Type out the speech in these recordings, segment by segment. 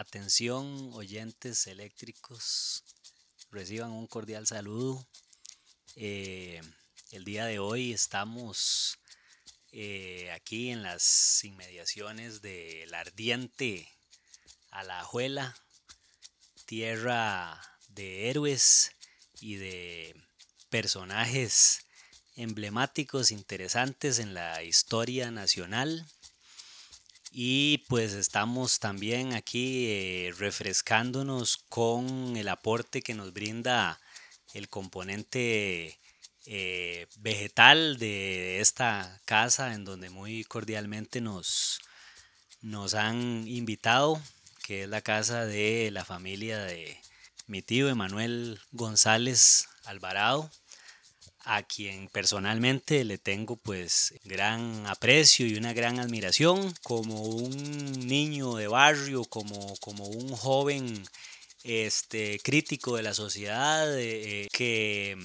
Atención, oyentes eléctricos, reciban un cordial saludo. Eh, el día de hoy estamos eh, aquí en las inmediaciones del ardiente Alajuela, tierra de héroes y de personajes emblemáticos, interesantes en la historia nacional. Y pues estamos también aquí eh, refrescándonos con el aporte que nos brinda el componente eh, vegetal de esta casa en donde muy cordialmente nos, nos han invitado, que es la casa de la familia de mi tío Emanuel González Alvarado a quien personalmente le tengo pues gran aprecio y una gran admiración como un niño de barrio, como, como un joven este, crítico de la sociedad, eh, que,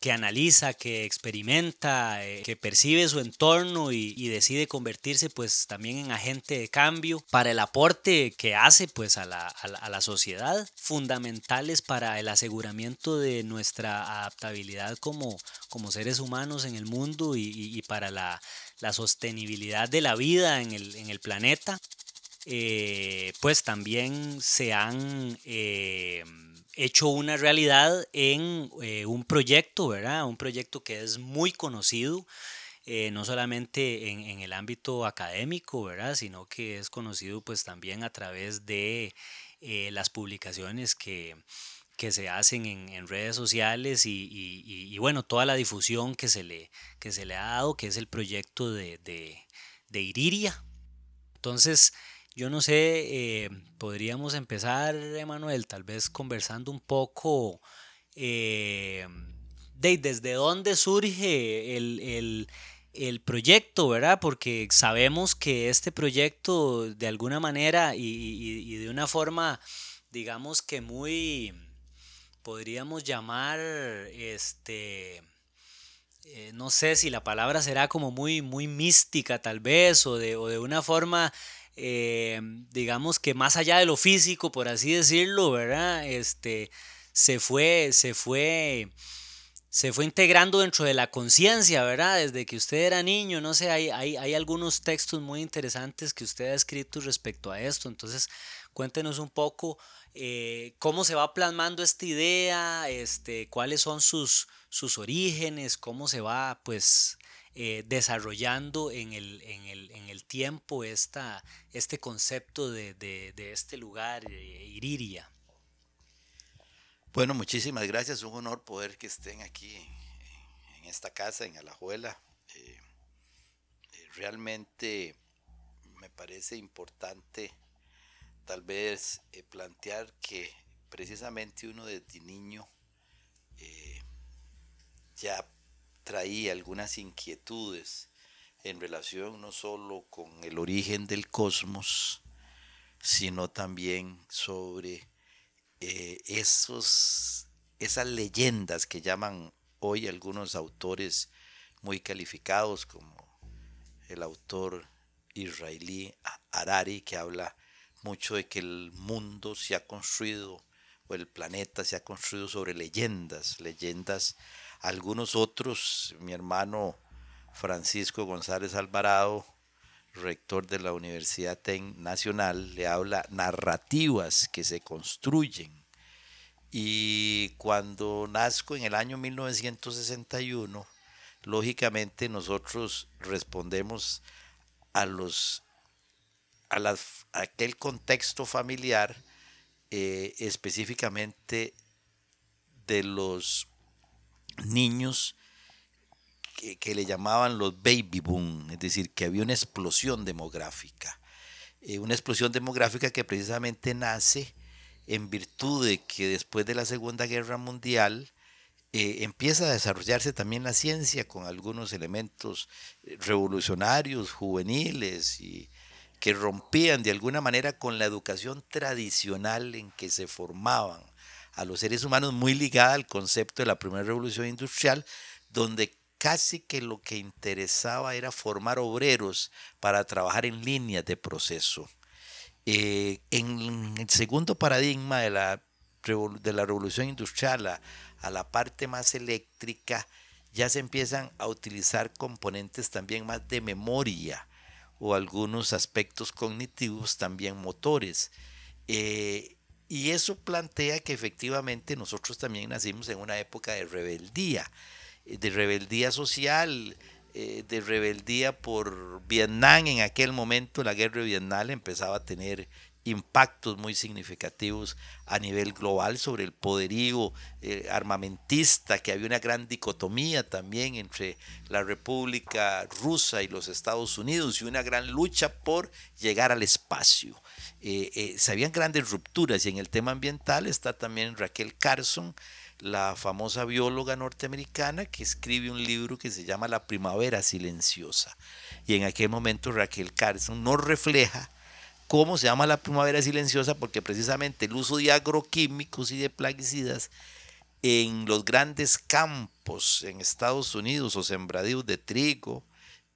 que, analiza, que experimenta, eh, que percibe su entorno y, decide convertirse pues también en agente de cambio para el aporte que hace pues a la, a la, sociedad, fundamentales para el aseguramiento de nuestra adaptabilidad como, como seres humanos en el mundo y, y para la, la, sostenibilidad de la vida en el, en el planeta. Eh, pues también se han eh, hecho una realidad en eh, un proyecto, ¿verdad? Un proyecto que es muy conocido, no solamente en, el ámbito académico, ¿verdad? Sino que es conocido pues también a través de las publicaciones que, que se hacen en, redes sociales y, bueno, toda la difusión que se le, que se le ha dado, que es el proyecto de, de, de Iriria. Entonces, yo no sé, eh, podríamos empezar, Emanuel, tal vez conversando un poco eh, de desde dónde surge el, proyecto, ¿verdad? Porque sabemos que este proyecto de alguna manera y, de una forma, digamos que muy, podríamos llamar, este, eh, no sé si la palabra será como muy, muy mística tal vez, o de, o de una forma eh, digamos que más allá de lo físico, por así decirlo, ¿verdad? Este, se fue, se fue, se fue integrando dentro de la conciencia, ¿verdad? Desde que usted era niño, no sé, hay, hay, algunos textos muy interesantes que usted ha escrito respecto a esto, entonces cuéntenos un poco eh, cómo se va plasmando esta idea, este, cuáles son sus, sus orígenes, cómo se va, pues, eh, desarrollando en el, en el, en el tiempo esta, este concepto de, de, este lugar, eh, Iriria. Bueno, muchísimas gracias, un honor poder que estén aquí en esta casa, en Alajuela. Eh, realmente me parece importante tal vez plantear que precisamente uno desde niño ya traía algunas inquietudes en relación no solo con el origen del cosmos, sino también sobre eh, esos, esas leyendas que llaman hoy algunos autores muy calificados, como el autor israelí Harari, que habla mucho de que el mundo se ha construido, o el planeta se ha construido sobre leyendas, leyendas algunos otros, mi hermano Francisco González Alvarado, rector de la Universidad Nacional, le habla narrativas que se construyen. Y cuando nazco en el año 1961, lógicamente nosotros respondemos a los a, aquel contexto familiar eh, específicamente de los niños que, le llamaban los baby boom, es decir, que había una explosión demográfica. Eh, una explosión demográfica que precisamente nace en virtud de que después de la Segunda Guerra Mundial eh, empieza a desarrollarse también la ciencia con algunos elementos eh, revolucionarios, juveniles y que rompían de alguna manera con la educación tradicional en que se formaban a los seres humanos muy ligada al concepto de la primera revolución industrial, donde casi que lo que interesaba era formar obreros para trabajar en líneas de proceso. Eh, en el segundo paradigma de la, de la revolución industrial a, la parte más eléctrica, ya se empiezan a utilizar componentes también más de memoria o algunos aspectos cognitivos también motores. Eh, y eso plantea que efectivamente nosotros también nacimos en una época de rebeldía, eh, de rebeldía social, eh, de rebeldía por Vietnam. En aquel momento la guerra de Vietnam empezaba a tener impactos muy significativos a nivel global sobre el poderío eh, armamentista, que había una gran dicotomía también entre la República Rusa y los Estados Unidos y una gran lucha por llegar al espacio. Eh, eh, se habían grandes rupturas y en el tema ambiental está también Raquel Carson, la famosa bióloga norteamericana que escribe un libro que se llama La Primavera Silenciosa. Y en aquel momento Raquel Carson nos refleja cómo se llama la primavera silenciosa, porque precisamente el uso de agroquímicos y de plaguicidas en los grandes campos en Estados Unidos o sembradíos de trigo,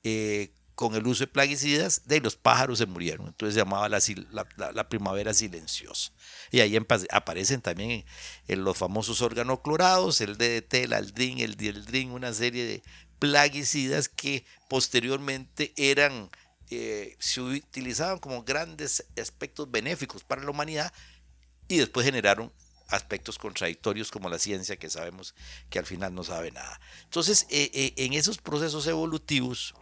eh, con el uso de plaguicidas, de los pájaros se murieron. Entonces se llamaba la, primavera silenciosa. Y ahí aparecen también en los famosos organoclorados, el DDT, el aldrin, el dieldrin, una serie de plaguicidas que posteriormente eran eh, se utilizaban como grandes aspectos benéficos para la humanidad y después generaron aspectos contradictorios como la ciencia que sabemos que al final no sabe nada. Entonces, eh, eh, en esos procesos evolutivos,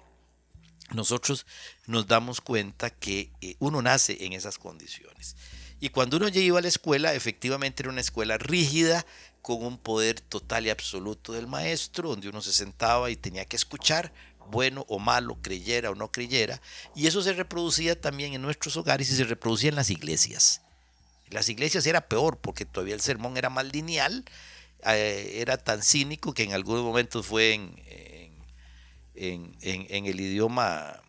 nosotros nos damos cuenta que uno nace en esas condiciones. Y cuando uno iba a la escuela, efectivamente era una escuela rígida, con un poder total y absoluto del maestro, donde uno se sentaba y tenía que escuchar, bueno o malo, creyera o no creyera, y eso se reproducía también en nuestros hogares y se reproducía en las iglesias. En las iglesias era peor porque todavía el sermón era más lineal, eh, era tan cínico que en algunos momentos fue en, en, el idioma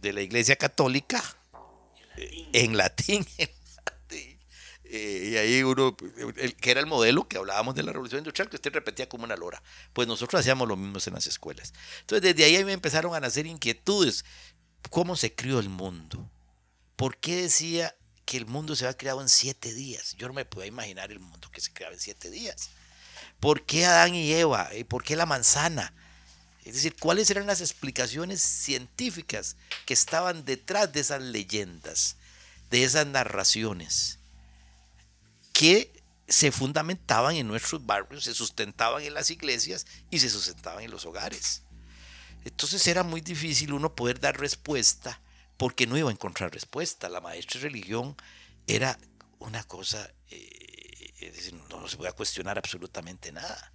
de la iglesia católica, en latín, Eh, y ahí uno, el, que era el modelo que hablábamos de la revolución industrial, que usted repetía como una lora. Pues nosotros hacíamos lo mismo en las escuelas. Entonces desde ahí me empezaron a nacer inquietudes. ¿Cómo se crió el mundo? ¿Por qué decía que el mundo se había creado en siete días? Yo no me podía imaginar el mundo que se creaba en siete días. ¿Por qué Adán y Eva? ¿Y por qué la manzana? Es decir, ¿cuáles eran las explicaciones científicas que estaban detrás de esas leyendas, de esas narraciones? Que se fundamentaban en nuestros barrios, se sustentaban en las iglesias y se sustentaban en los hogares. Entonces era muy difícil uno poder dar respuesta porque no iba a encontrar respuesta. La maestra de religión era una cosa, eh, no se puede cuestionar absolutamente nada.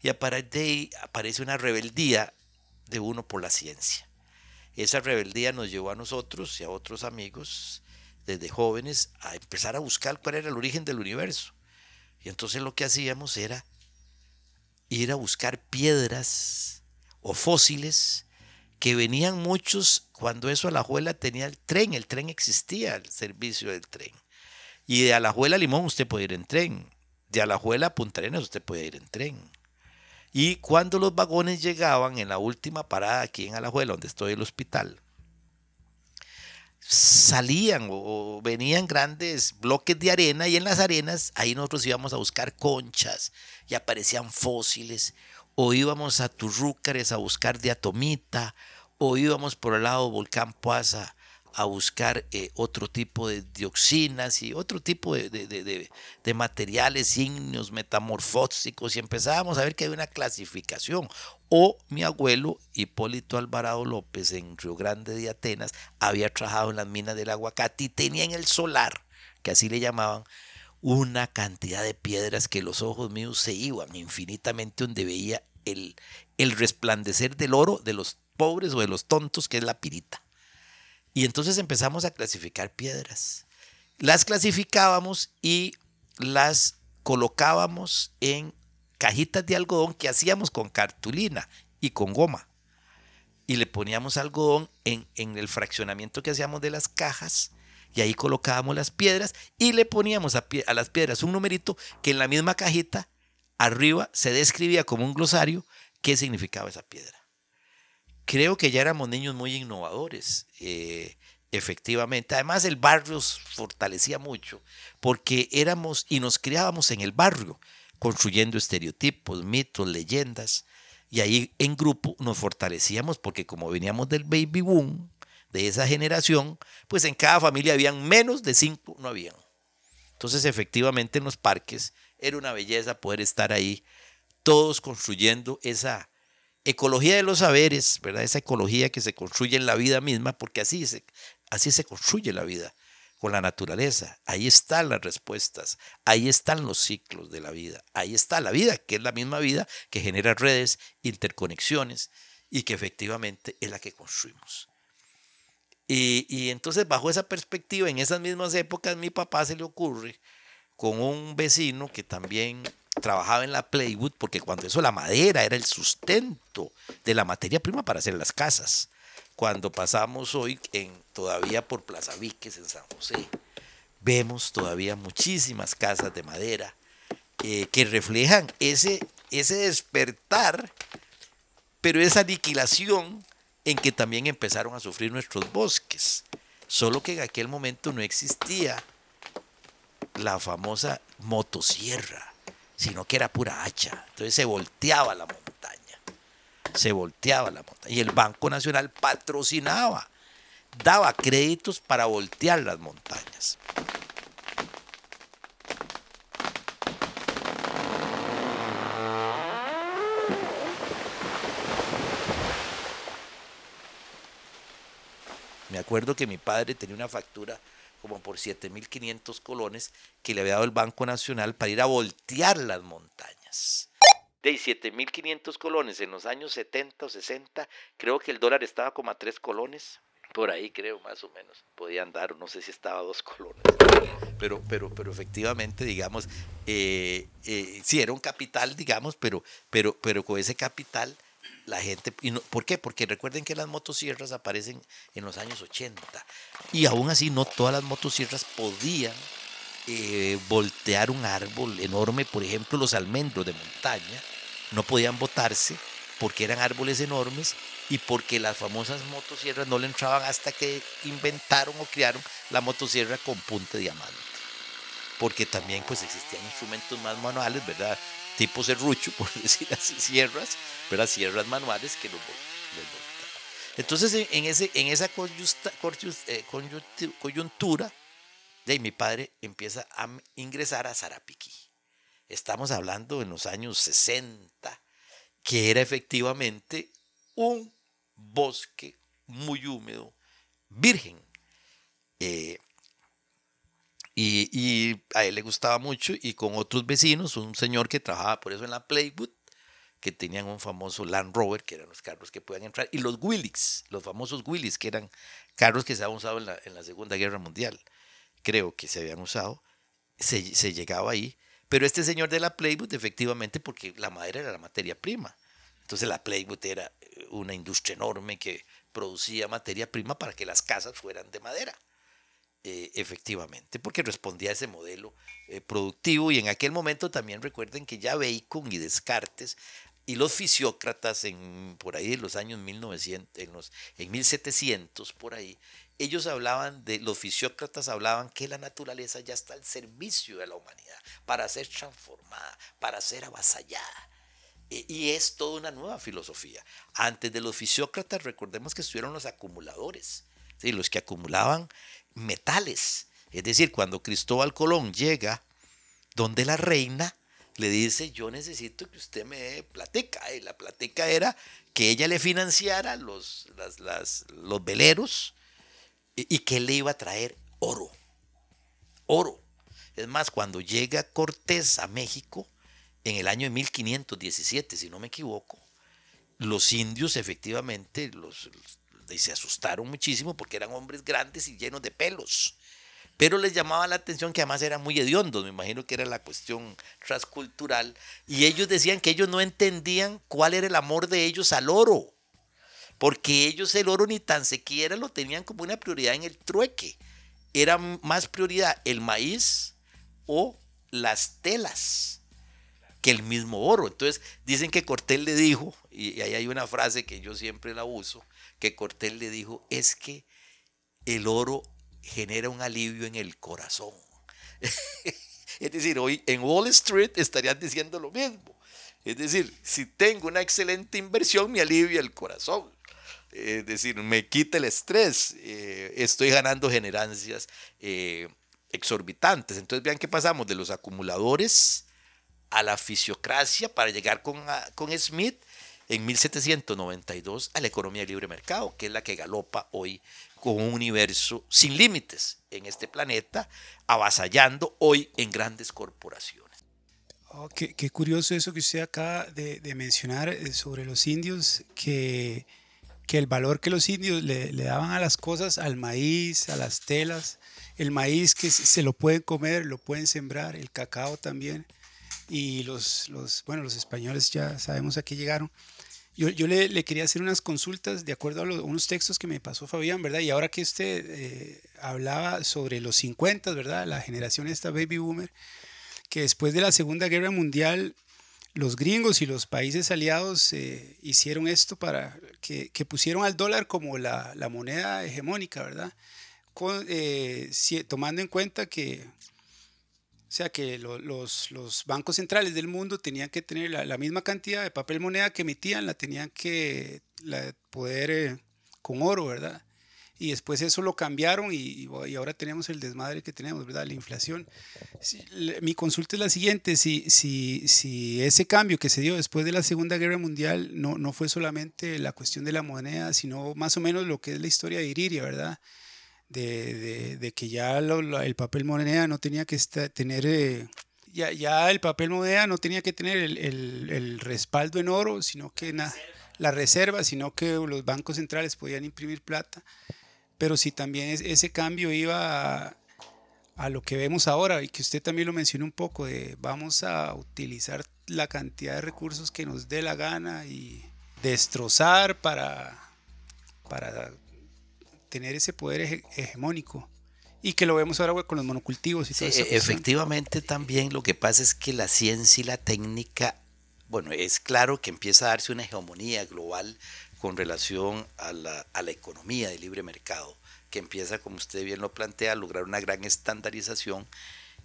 Y a partir aparece una rebeldía de uno por la ciencia. Esa rebeldía nos llevó a nosotros y a otros amigos desde jóvenes a empezar a buscar cuál era el origen del universo. Y entonces lo que hacíamos era ir a buscar piedras o fósiles que venían muchos cuando eso Alajuela tenía el tren, el tren existía, el servicio del tren. Y de Alajuela a Limón usted puede ir en tren, de Alajuela a Punta Arenas usted puede ir en tren. Y cuando los vagones llegaban en la última parada aquí en Alajuela, donde estoy el hospital, salían o, venían grandes bloques de arena y en las arenas ahí nosotros íbamos a buscar conchas y aparecían fósiles o íbamos a Turrúcares a buscar diatomita o íbamos por el lado volcán Puasa a buscar eh, otro tipo de dioxinas y otro tipo de, de, materiales ígneos metamorfósicos y empezábamos a ver que hay una clasificación. O mi abuelo Hipólito Alvarado López en Río Grande de Atenas había trabajado en las minas del aguacate y tenía en el solar, que así le llamaban, una cantidad de piedras que los ojos míos se iban infinitamente donde veía el, el resplandecer del oro de los pobres o de los tontos, que es la pirita. Y entonces empezamos a clasificar piedras. Las clasificábamos y las colocábamos en cajitas de algodón que hacíamos con cartulina y con goma. Y le poníamos algodón en, el fraccionamiento que hacíamos de las cajas y ahí colocábamos las piedras y le poníamos a, a las piedras un numerito que en la misma cajita arriba se describía como un glosario qué significaba esa piedra creo que ya éramos niños muy innovadores. Eh, efectivamente. Además, el barrio fortalecía mucho porque éramos y nos criábamos en el barrio, construyendo estereotipos, mitos, leyendas. Y ahí en grupo nos fortalecíamos porque como veníamos del baby boom, de esa generación, pues en cada familia habían menos de cinco, no habían. Entonces, efectivamente, en los parques era una belleza poder estar ahí, todos construyendo esa ecología de los saberes, ¿verdad? Esa ecología que se construye en la vida misma, porque así se, así se construye la vida, con la naturaleza. Ahí están las respuestas, ahí están los ciclos de la vida, ahí está la vida, que es la misma vida que genera redes, interconexiones y que efectivamente es la que construimos. Y, entonces bajo esa perspectiva, en esas mismas épocas, mi papá se le ocurre con un vecino que también trabajaba en la Playwood, porque cuando eso la madera era el sustento de la materia prima para hacer las casas. Cuando pasamos hoy en, todavía por Plaza Víquez en San José, vemos todavía muchísimas casas de madera eh, que reflejan ese, ese despertar, pero esa aniquilación en que también empezaron a sufrir nuestros bosques. Solo que en aquel momento no existía la famosa motosierra, sino que era pura hacha. Entonces se volteaba la. Se volteaba la montaña. Y el Banco Nacional patrocinaba, daba créditos para voltear las montañas. Me acuerdo que mi padre tenía una factura como por 7.500 colones que le había dado el Banco Nacional para ir a voltear las montañas. De 7.500 colones en los años 70 o 60, creo que el dólar estaba como a 3 colones. Por ahí creo, más o menos. Podían dar, no sé si estaba a 2 colones. Pero, pero, pero efectivamente, digamos, eh, eh, sí, era un capital, digamos, pero, pero, pero con ese capital la gente, y ¿por qué? Porque recuerden que las motosierras aparecen en los años 80 y aún así no todas las motosierras podían voltear un árbol enorme, por ejemplo los almendros de montaña, no podían botarse porque eran árboles enormes y porque las famosas motosierras no le entraban hasta que inventaron o crearon la motosierra con punte diamante. Porque también pues existían instrumentos más manuales, ¿verdad? tipo serrucho, por decir así, sierras, ¿verdad? Sierras manuales que los, Entonces, en, ese, en esa eh, coyuntura, de mi padre empieza a ingresar a Zarapiquí. Estamos hablando en los años 60, que era efectivamente un bosque muy húmedo, virgen. Eh, y, a él le gustaba mucho y con otros vecinos, un señor que trabajaba por eso en la Playwood, que tenían un famoso Land Rover, que eran los carros que podían entrar, y los Willys, los famosos Willys, que eran carros que se habían usado en la Segunda Guerra Mundial, creo que se habían usado, se, se, llegaba ahí, pero este señor de la Playwood, efectivamente, porque la madera era la materia prima, entonces la Playwood era una industria enorme que producía materia prima para que las casas fueran de madera. Eh, efectivamente, porque respondía a ese modelo eh, productivo y en aquel momento también recuerden que ya Bacon y Descartes y los fisiócratas en, por ahí en los años 1900, en, los, en 1700, por ahí, ellos hablaban de, los fisiócratas hablaban que la naturaleza ya está al servicio de la humanidad, para ser transformada, para ser avasallada. E, y es toda una nueva filosofía. Antes de los fisiócratas, recordemos que estuvieron los acumuladores, ¿sí? los que acumulaban metales. Es decir, cuando Cristóbal Colón llega donde la reina, le dice, yo necesito que usted me dé plateca. Y la plateca era que ella le financiara los, los veleros y, que le iba a traer oro. Oro. Es más, cuando llega Cortés a México, en el año de 1517, si no me equivoco, los indios efectivamente, los, se asustaron muchísimo porque eran hombres grandes y llenos de pelos. Pero les llamaba la atención que además eran muy hediondos, me imagino que era la cuestión transcultural. Y ellos decían que ellos no entendían cuál era el amor de ellos al oro. Porque ellos el oro ni tan siquiera lo tenían como una prioridad en el trueque. Era más prioridad el maíz o las telas que el mismo oro. Entonces dicen que Cortés le dijo, y ahí hay una frase que yo siempre la uso, que Cortés le dijo es que el oro genera un alivio en el corazón. es decir, hoy en Wall Street estarían diciendo lo mismo. Es decir, si tengo una excelente inversión, me alivia el corazón. Es decir, me quita el estrés. Eh, estoy ganando generancias eh, exorbitantes. Entonces vean que pasamos de los acumuladores a la fisiocracia para llegar con, con Smith en 1792 a la economía de libre mercado, que es la que galopa hoy con un universo sin límites en este planeta, avasallando hoy en grandes corporaciones. Oh, qué, curioso eso que usted acaba de, mencionar eh, sobre los indios, que, que, el valor que los indios le, le, daban a las cosas, al maíz, a las telas, el maíz que se lo pueden comer, lo pueden sembrar, el cacao también, y los, los bueno, los españoles ya sabemos a qué llegaron, yo, le, quería hacer unas consultas de acuerdo a unos textos que me pasó Fabián, ¿verdad? Y ahora que usted eh, hablaba sobre los 50, ¿verdad? La generación esta baby boomer, que después de la Segunda Guerra Mundial los gringos y los países aliados eh, hicieron esto para que, pusieron al dólar como la, moneda hegemónica, ¿verdad? Eh, tomando en cuenta que o sea que los, los, bancos centrales del mundo tenían que tener la, misma cantidad de papel moneda que emitían, la tenían que poder eh, con oro, ¿verdad? Y después eso lo cambiaron y, y, ahora tenemos el desmadre que tenemos, ¿verdad? La inflación. mi consulta es la siguiente, si, si, si ese cambio que se dio después de la Segunda Guerra Mundial no, no fue solamente la cuestión de la moneda, sino más o menos lo que es la historia de Iriria, ¿verdad? De, que ya el papel moneda no tenía que tener, eh, ya, ya, el papel moneda no tenía que tener el, respaldo en oro, sino que la reserva, sino que los bancos centrales podían imprimir plata. Pero si también ese cambio iba a, lo que vemos ahora y que usted también lo mencionó un poco, de vamos a utilizar la cantidad de recursos que nos dé la gana y destrozar para, para tener ese poder hegemónico y que lo vemos ahora con los monocultivos y todo eso. Efectivamente también lo que pasa es que la ciencia y la técnica, bueno, es claro que empieza a darse una hegemonía global con relación a la, a la economía de libre mercado, que empieza, como usted bien lo plantea, a lograr una gran estandarización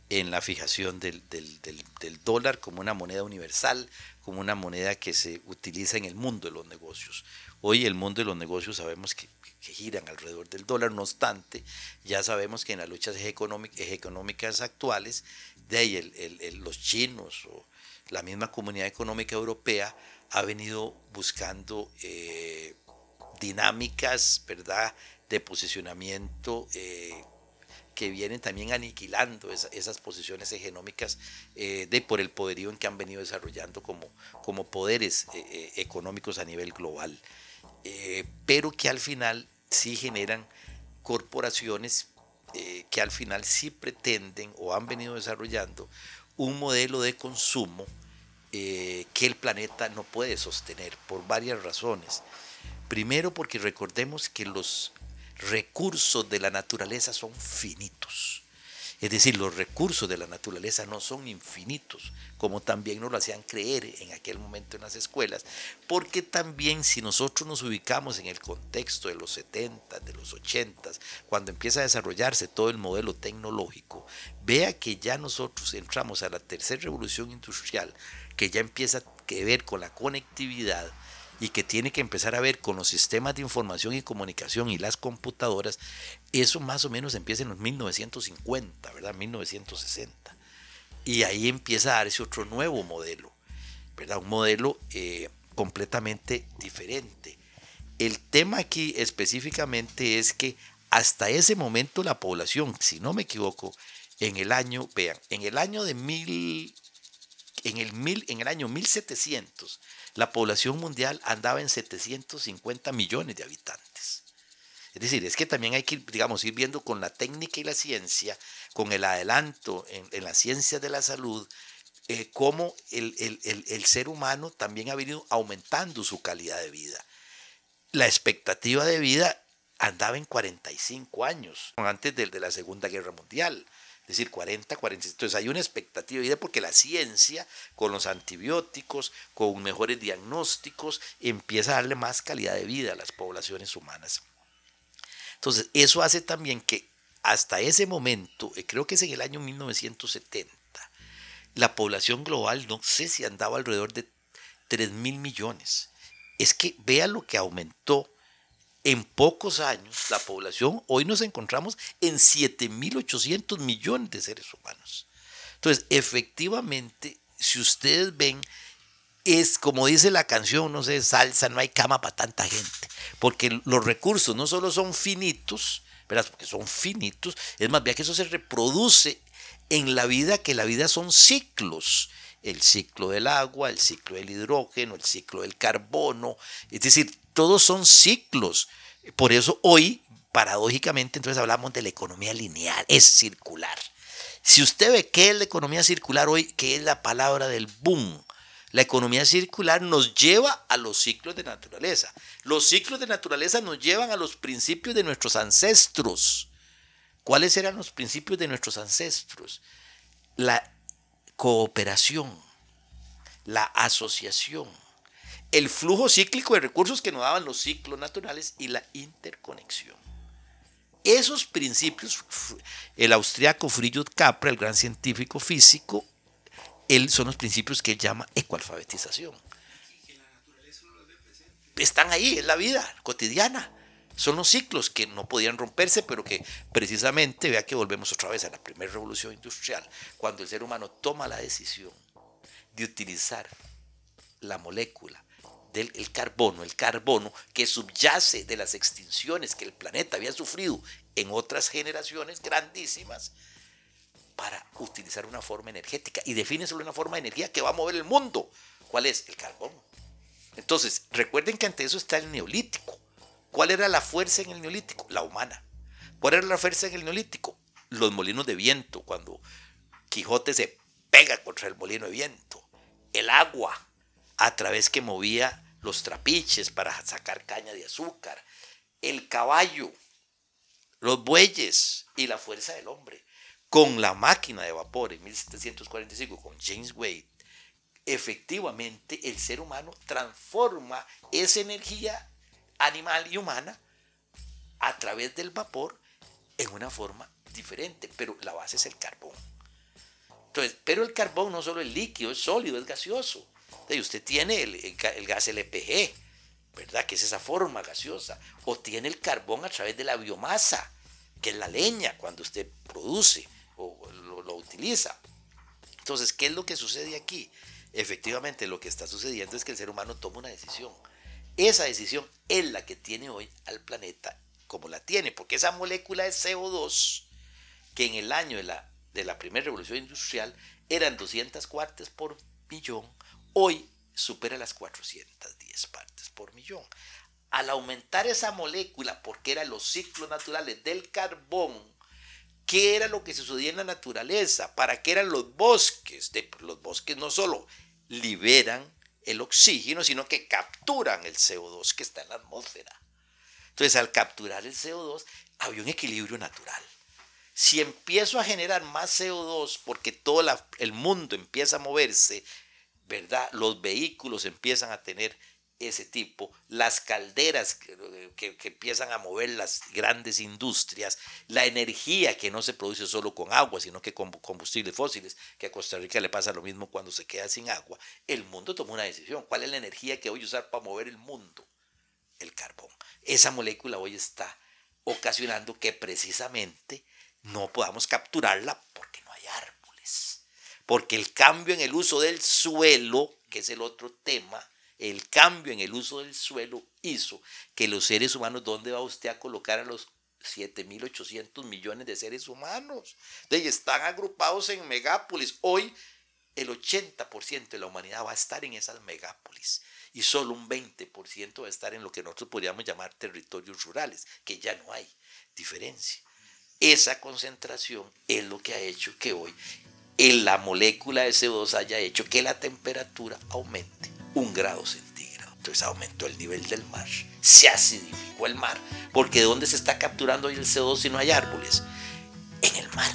en la fijación del, del, del, del, dólar como una moneda universal, como una moneda que se utiliza en el mundo de los negocios. Hoy el mundo de los negocios sabemos que giran alrededor del dólar. No obstante, ya sabemos que en las luchas económicas actuales, de ahí los chinos o la misma comunidad económica europea ha venido buscando eh, dinámicas, ¿verdad?, de posicionamiento eh, que vienen también aniquilando esas posiciones económicas eh, de por el poderío en que han venido desarrollando como poderes económicos a nivel global. Pero que al final sí generan corporaciones eh, que al final sí pretenden o han venido desarrollando un modelo de consumo eh, que el planeta no puede sostener por varias razones. Primero porque recordemos que los recursos de la naturaleza son finitos. Es decir, los recursos de la naturaleza no son infinitos, como también nos lo hacían creer en aquel momento en las escuelas, porque también si nosotros nos ubicamos en el contexto de los 70, de los 80, cuando empieza a desarrollarse todo el modelo tecnológico, vea que ya nosotros entramos a la tercera revolución industrial, que ya empieza a ver con la conectividad, y que tiene que empezar a ver con los sistemas de información y comunicación y las computadoras, eso más o menos empieza en los 1950, ¿verdad? 1960. Y ahí empieza a darse otro nuevo modelo, ¿verdad? Un modelo eh, completamente diferente. El tema aquí específicamente es que hasta ese momento la población, si no me equivoco, en el año, vean, en el año de mil, en el mil, en el año 1700, la población mundial andaba en 750 millones de habitantes. Es decir, es que también hay que, digamos, ir viendo con la técnica y la ciencia, con el adelanto en, la ciencia de la salud, eh, cómo el, ser humano también ha venido aumentando su calidad de vida. La expectativa de vida andaba en 45 años, antes de la Segunda Guerra Mundial es decir, 40, 40. Entonces hay una expectativa de vida porque la ciencia, con los antibióticos, con mejores diagnósticos, empieza a darle más calidad de vida a las poblaciones humanas. Entonces, eso hace también que hasta ese momento, eh, creo que es en el año 1970, la población global, no sé si andaba alrededor de 3 mil millones. Es que vea lo que aumentó en pocos años la población. Hoy nos encontramos en 7.800 millones de seres humanos. Entonces, efectivamente, si ustedes ven, es como dice la canción, no sé, salsa, no hay cama para tanta gente. Porque los recursos no solo son finitos, ¿verdad? Porque son finitos, es más bien que eso se reproduce en la vida, que la vida son ciclos el ciclo del agua, el ciclo del hidrógeno, el ciclo del carbono, es decir, todos son ciclos. Por eso hoy, paradójicamente, entonces hablamos de la economía lineal, es circular. Si usted ve qué es la economía circular hoy, qué es la palabra del boom, la economía circular nos lleva a los ciclos de naturaleza. Los ciclos de naturaleza nos llevan a los principios de nuestros ancestros. ¿Cuáles eran los principios de nuestros ancestros? La cooperación, la asociación, el flujo cíclico de recursos que nos daban los ciclos naturales y la interconexión. Esos principios, el austriaco Friedrich Capra, el gran científico físico, él son los principios que él llama ecoalfabetización. Están ahí, en la vida cotidiana. Son los ciclos que no podían romperse, pero que precisamente, vea que volvemos otra vez a la primera revolución industrial, cuando el ser humano toma la decisión de utilizar la molécula del carbono, el carbono que subyace de las extinciones que el planeta había sufrido en otras generaciones grandísimas, para utilizar una forma energética y define sobre una forma de energía que va a mover el mundo. ¿Cuál es? El carbono. Entonces, recuerden que ante eso está el neolítico. ¿Cuál era la fuerza en el neolítico? La humana. ¿Cuál era la fuerza en el neolítico? Los molinos de viento, cuando Quijote se pega contra el molino de viento. El agua, a través que movía los trapiches para sacar caña de azúcar. El caballo, los bueyes y la fuerza del hombre. Con la máquina de vapor en 1745, con James Wade, efectivamente el ser humano transforma esa energía animal y humana a través del vapor en una forma diferente, pero la base es el carbón. Entonces, pero el carbón no solo es líquido, es sólido, es gaseoso. Usted tiene el, el, gas LPG, ¿verdad? Que es esa forma gaseosa. O tiene el carbón a través de la biomasa, que es la leña cuando usted produce utiliza. Entonces, ¿qué es lo que sucede aquí? Efectivamente, lo que está sucediendo es que el ser humano toma una decisión esa decisión es la que tiene hoy al planeta como la tiene, porque esa molécula de CO2, que en el año de la, de la primera revolución industrial eran 200 partes por millón, hoy supera las 410 partes por millón. Al aumentar esa molécula, porque eran los ciclos naturales del carbón, ¿qué era lo que sucedía en la naturaleza? ¿Para qué eran los bosques? De, los bosques no solo liberan el oxígeno, sino que capturan el CO2 que está en la atmósfera. Entonces, al capturar el CO2, había un equilibrio natural. Si empiezo a generar más CO2 porque todo el mundo empieza a moverse, ¿verdad? Los vehículos empiezan a tener ese tipo, las calderas que, empiezan a mover las grandes industrias, la energía que no se produce solo con agua, sino que con combustibles fósiles, que a Costa Rica le pasa lo mismo cuando se queda sin agua, el mundo toma una decisión. ¿Cuál es la energía que voy a usar para mover el mundo? El carbón. Esa molécula hoy está ocasionando que precisamente no podamos capturarla porque no hay árboles. Porque el cambio en el uso del suelo, que es el otro tema, el cambio en el uso del suelo hizo que los seres humanos, ¿dónde va usted a colocar a los 7.800 millones de seres humanos? De están agrupados en megápolis. Hoy el 80% de la humanidad va a estar en esas megápolis y solo un 20% va a estar en lo que nosotros podríamos llamar territorios rurales, que ya no hay diferencia. Esa concentración es lo que ha hecho que hoy en la molécula de CO2 haya hecho que la temperatura aumente un grado centígrado. Entonces aumentó el nivel del mar, se acidificó el mar, porque ¿de dónde se está capturando el CO2 si no hay árboles? En el mar.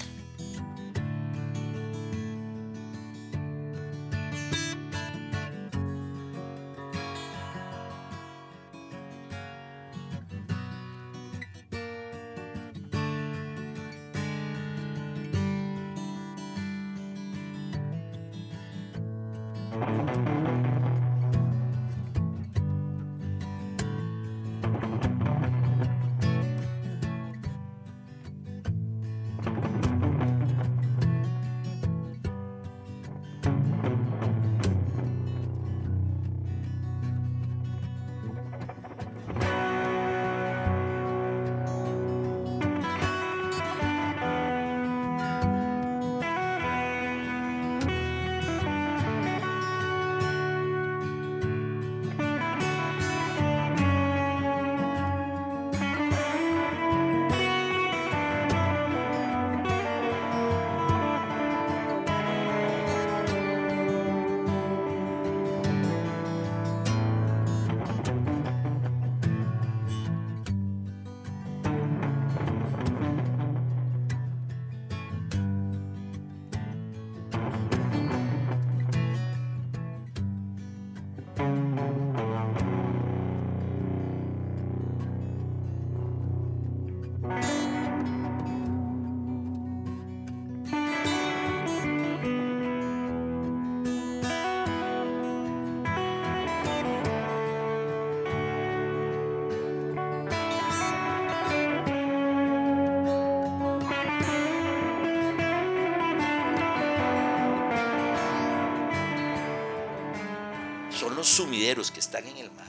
Sumideros que están en el mar,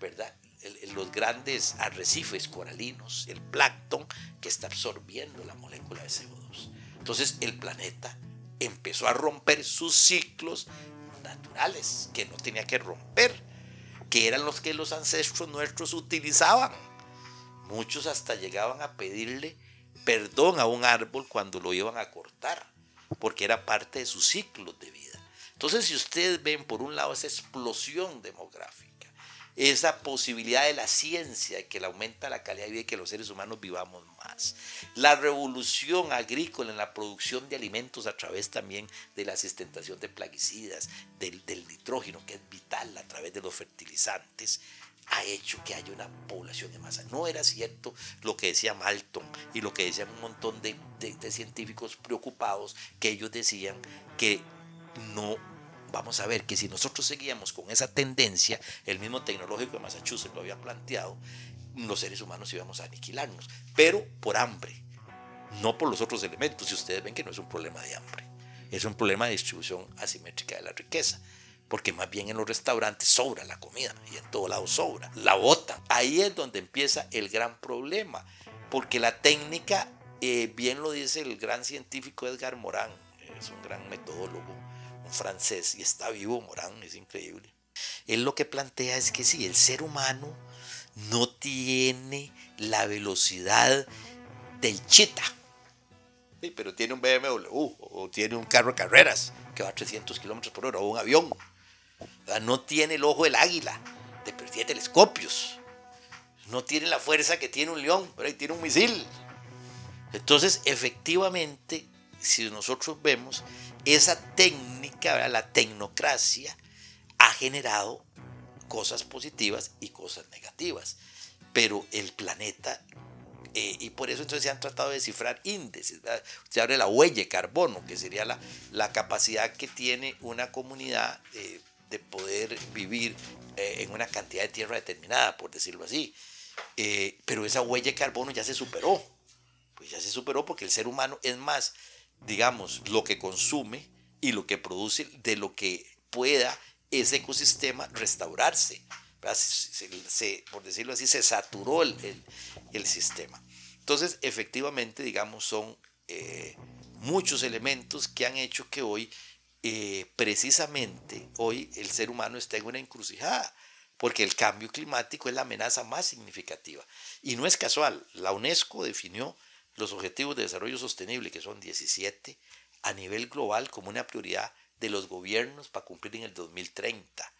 ¿verdad? los grandes arrecifes coralinos, el plancton que está absorbiendo la molécula de CO2. Entonces el planeta empezó a romper sus ciclos naturales que no tenía que romper, que eran los que los ancestros nuestros utilizaban. Muchos hasta llegaban a pedirle perdón a un árbol cuando lo iban a cortar, porque era parte de sus ciclos de vida. Entonces, si ustedes ven por un lado esa explosión demográfica, esa posibilidad de la ciencia que le aumenta la calidad de vida y que los seres humanos vivamos más, la revolución agrícola en la producción de alimentos a través también de la sustentación de plaguicidas, del, nitrógeno que es vital a través de los fertilizantes, ha hecho que haya una población de masa. No era cierto lo que decía Malton y lo que decían un montón de científicos preocupados, que ellos decían que no vamos a ver que si nosotros seguíamos con esa tendencia, el mismo tecnológico de Massachusetts lo había planteado, los seres humanos íbamos a aniquilarnos, pero por hambre, no por los otros elementos. Y ustedes ven que no es un problema de hambre, es un problema de distribución asimétrica de la riqueza. Porque más bien en los restaurantes sobra la comida y en todo lado sobra. La bota. Ahí es donde empieza el gran problema. Porque la técnica, eh, bien lo dice el gran científico Edgar Morán, es un gran metodólogo, francés y está vivo, Morán, es increíble. Él lo que plantea es que si el ser humano no tiene la velocidad del chita, pero tiene un BMW o tiene un carro carreras que va a 300 kilómetros por hora o un avión, no tiene el ojo del águila, pero tiene telescopios, no tiene la fuerza que tiene un león, pero tiene un misil. Entonces, efectivamente, si nosotros vemos, esa técnica, la tecnocracia, ha generado cosas positivas y cosas negativas. Pero el planeta, eh, y por eso entonces se han tratado de descifrar índices. Se abre la huella de carbono, que sería la, la capacidad que tiene una comunidad eh, de poder vivir eh, en una cantidad de tierra determinada, por decirlo así. pero esa huella de carbono ya se superó. Pues ya se superó porque el ser humano es más digamos, lo que consume y lo que produce de lo que pueda ese ecosistema restaurarse. Se, por decirlo así, se saturó el, el, sistema. Entonces, efectivamente, digamos, son eh, muchos elementos que han hecho que hoy, eh, precisamente, hoy el ser humano esté en una encrucijada, porque el cambio climático es la amenaza más significativa. Y no es casual, la UNESCO definió los Objetivos de Desarrollo Sostenible, que son 17, a nivel global como una prioridad de los gobiernos para cumplir en el 2030.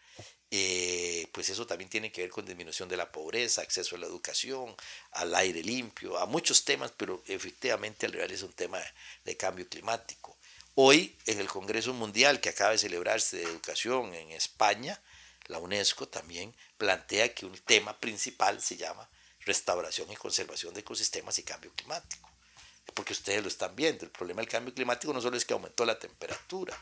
Eh, pues eso también tiene que ver con disminución de la pobreza, acceso a la educación, al aire limpio, a muchos temas, pero efectivamente al real es un tema de cambio climático. Hoy, en el Congreso Mundial que acaba de celebrarse de educación en España, la UNESCO también plantea que un tema principal se llama restauración y conservación de ecosistemas y cambio climático. Porque ustedes lo están viendo, el problema del cambio climático no solo es que aumentó la temperatura,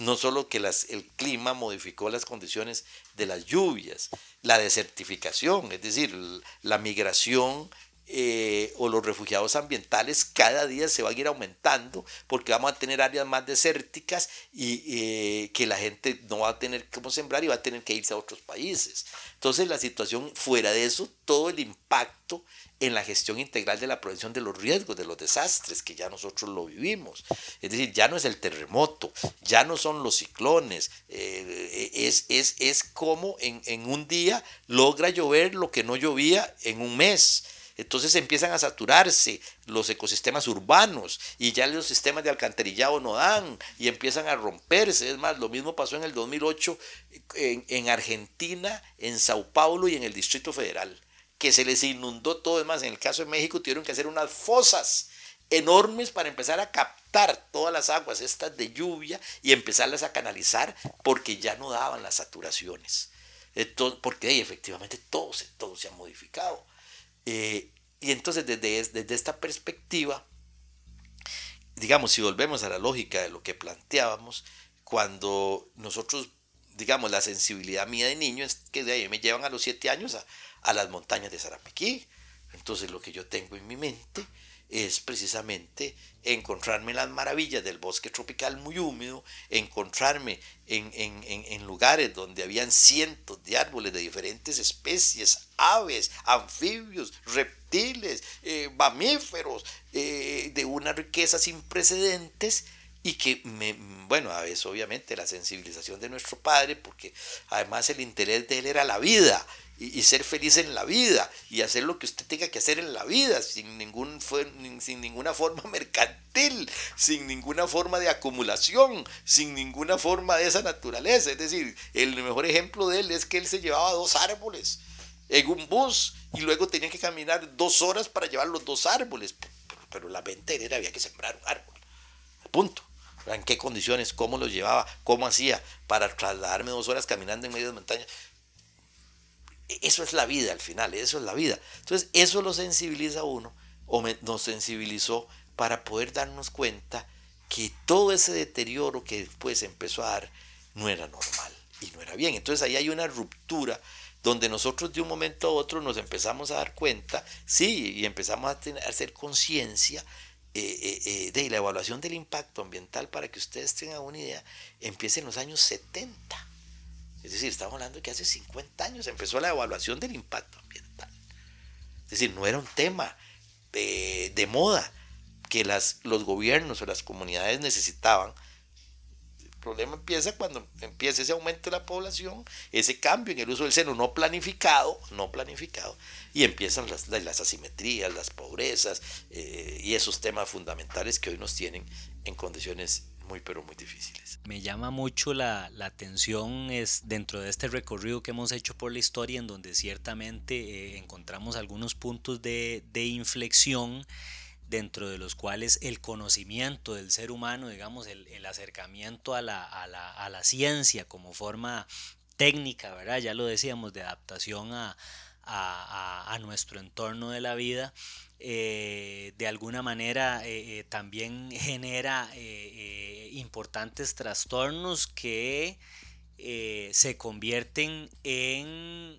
no solo que las, el clima modificó las condiciones de las lluvias, la desertificación, es decir, la migración eh, o los refugiados ambientales cada día se van a ir aumentando porque vamos a tener áreas más desérticas y eh, que la gente no va a tener cómo sembrar y va a tener que irse a otros países. Entonces la situación fuera de eso, todo el impacto en la gestión integral de la prevención de los riesgos, de los desastres, que ya nosotros lo vivimos. Es decir, ya no es el terremoto, ya no son los ciclones, eh, es, es, es como en, en un día logra llover lo que no llovía en un mes entonces empiezan a saturarse los ecosistemas urbanos y ya los sistemas de alcantarillado no dan y empiezan a romperse. Es más, lo mismo pasó en el 2008 en, en Argentina, en Sao Paulo y en el Distrito Federal, que se les inundó todo. Es más, en el caso de México tuvieron que hacer unas fosas enormes para empezar a captar todas las aguas estas de lluvia y empezarlas a canalizar porque ya no daban las saturaciones. Entonces, porque efectivamente todo todo se ha modificado. Eh, y entonces desde, desde esta perspectiva, digamos, si volvemos a la lógica de lo que planteábamos, cuando nosotros, digamos, la sensibilidad mía de niño es que de ahí me llevan a los siete años a, a las montañas de Sarapiquí. Entonces lo que yo tengo en mi mente es precisamente encontrarme las maravillas del bosque tropical muy húmedo, encontrarme en, lugares donde habían cientos de árboles de diferentes especies, aves, anfibios, reptiles, eh, mamíferos, eh, de una riqueza sin precedentes y que, me, bueno, a veces obviamente la sensibilización de nuestro padre, porque además el interés de él era la vida, y, ser feliz en la vida y hacer lo que usted tenga que hacer en la vida sin, ningún, sin ninguna forma mercantil, sin ninguna forma de acumulación, sin ninguna forma de esa naturaleza. Es decir, el mejor ejemplo de él es que él se llevaba dos árboles en un bus y luego tenía que caminar dos horas para llevar los dos árboles. Pero, la venta era había que sembrar un árbol. Punto. ¿En qué condiciones? ¿Cómo lo llevaba? ¿Cómo hacía para trasladarme dos horas caminando en medio de montañas? Eso es la vida al final, eso es la vida. Entonces, eso lo sensibiliza a uno, o nos sensibilizó para poder darnos cuenta que todo ese deterioro que después empezó a dar no era normal y no era bien. Entonces ahí hay una ruptura donde nosotros de un momento a otro nos empezamos a dar cuenta, sí, y empezamos a, tener, a hacer conciencia eh, eh, eh, de la evaluación del impacto ambiental, para que ustedes tengan una idea, empieza en los años 70 es decir, estamos hablando de que hace 50 años empezó la evaluación del impacto ambiental. Es decir, no era un tema de, moda que las, los gobiernos o las comunidades necesitaban. El problema empieza cuando empieza ese aumento de la población, ese cambio en el uso del seno no planificado, no planificado, y empiezan las, las asimetrías, las pobrezas eh, y esos temas fundamentales que hoy nos tienen en condiciones muy pero muy difíciles. Me llama mucho la, atención es dentro de este recorrido que hemos hecho por la historia en donde ciertamente eh, encontramos algunos puntos de, inflexión dentro de los cuales el conocimiento del ser humano, digamos, el, acercamiento a la, a, la, a la, ciencia como forma técnica, ¿verdad? Ya lo decíamos, de adaptación a, a, nuestro entorno de la vida, eh, de alguna manera eh, eh, también genera importantes trastornos que se convierten en,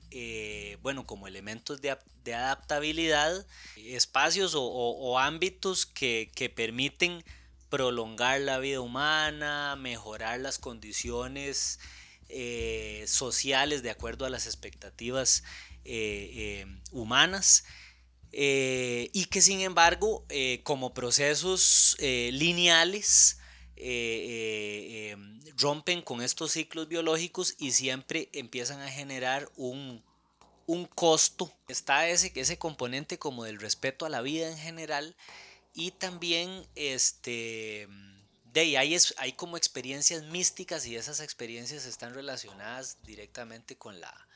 bueno, como elementos de, adaptabilidad, espacios o, ámbitos que, que permiten prolongar la vida humana, mejorar las condiciones sociales de acuerdo a las expectativas humanas eh, y que sin embargo, eh, como procesos eh, lineales, rompen con estos ciclos biológicos y siempre empiezan a generar un, costo. Está ese, ese componente como del respeto a la vida en general y también este, hay, hay como experiencias místicas y esas experiencias están relacionadas directamente con la,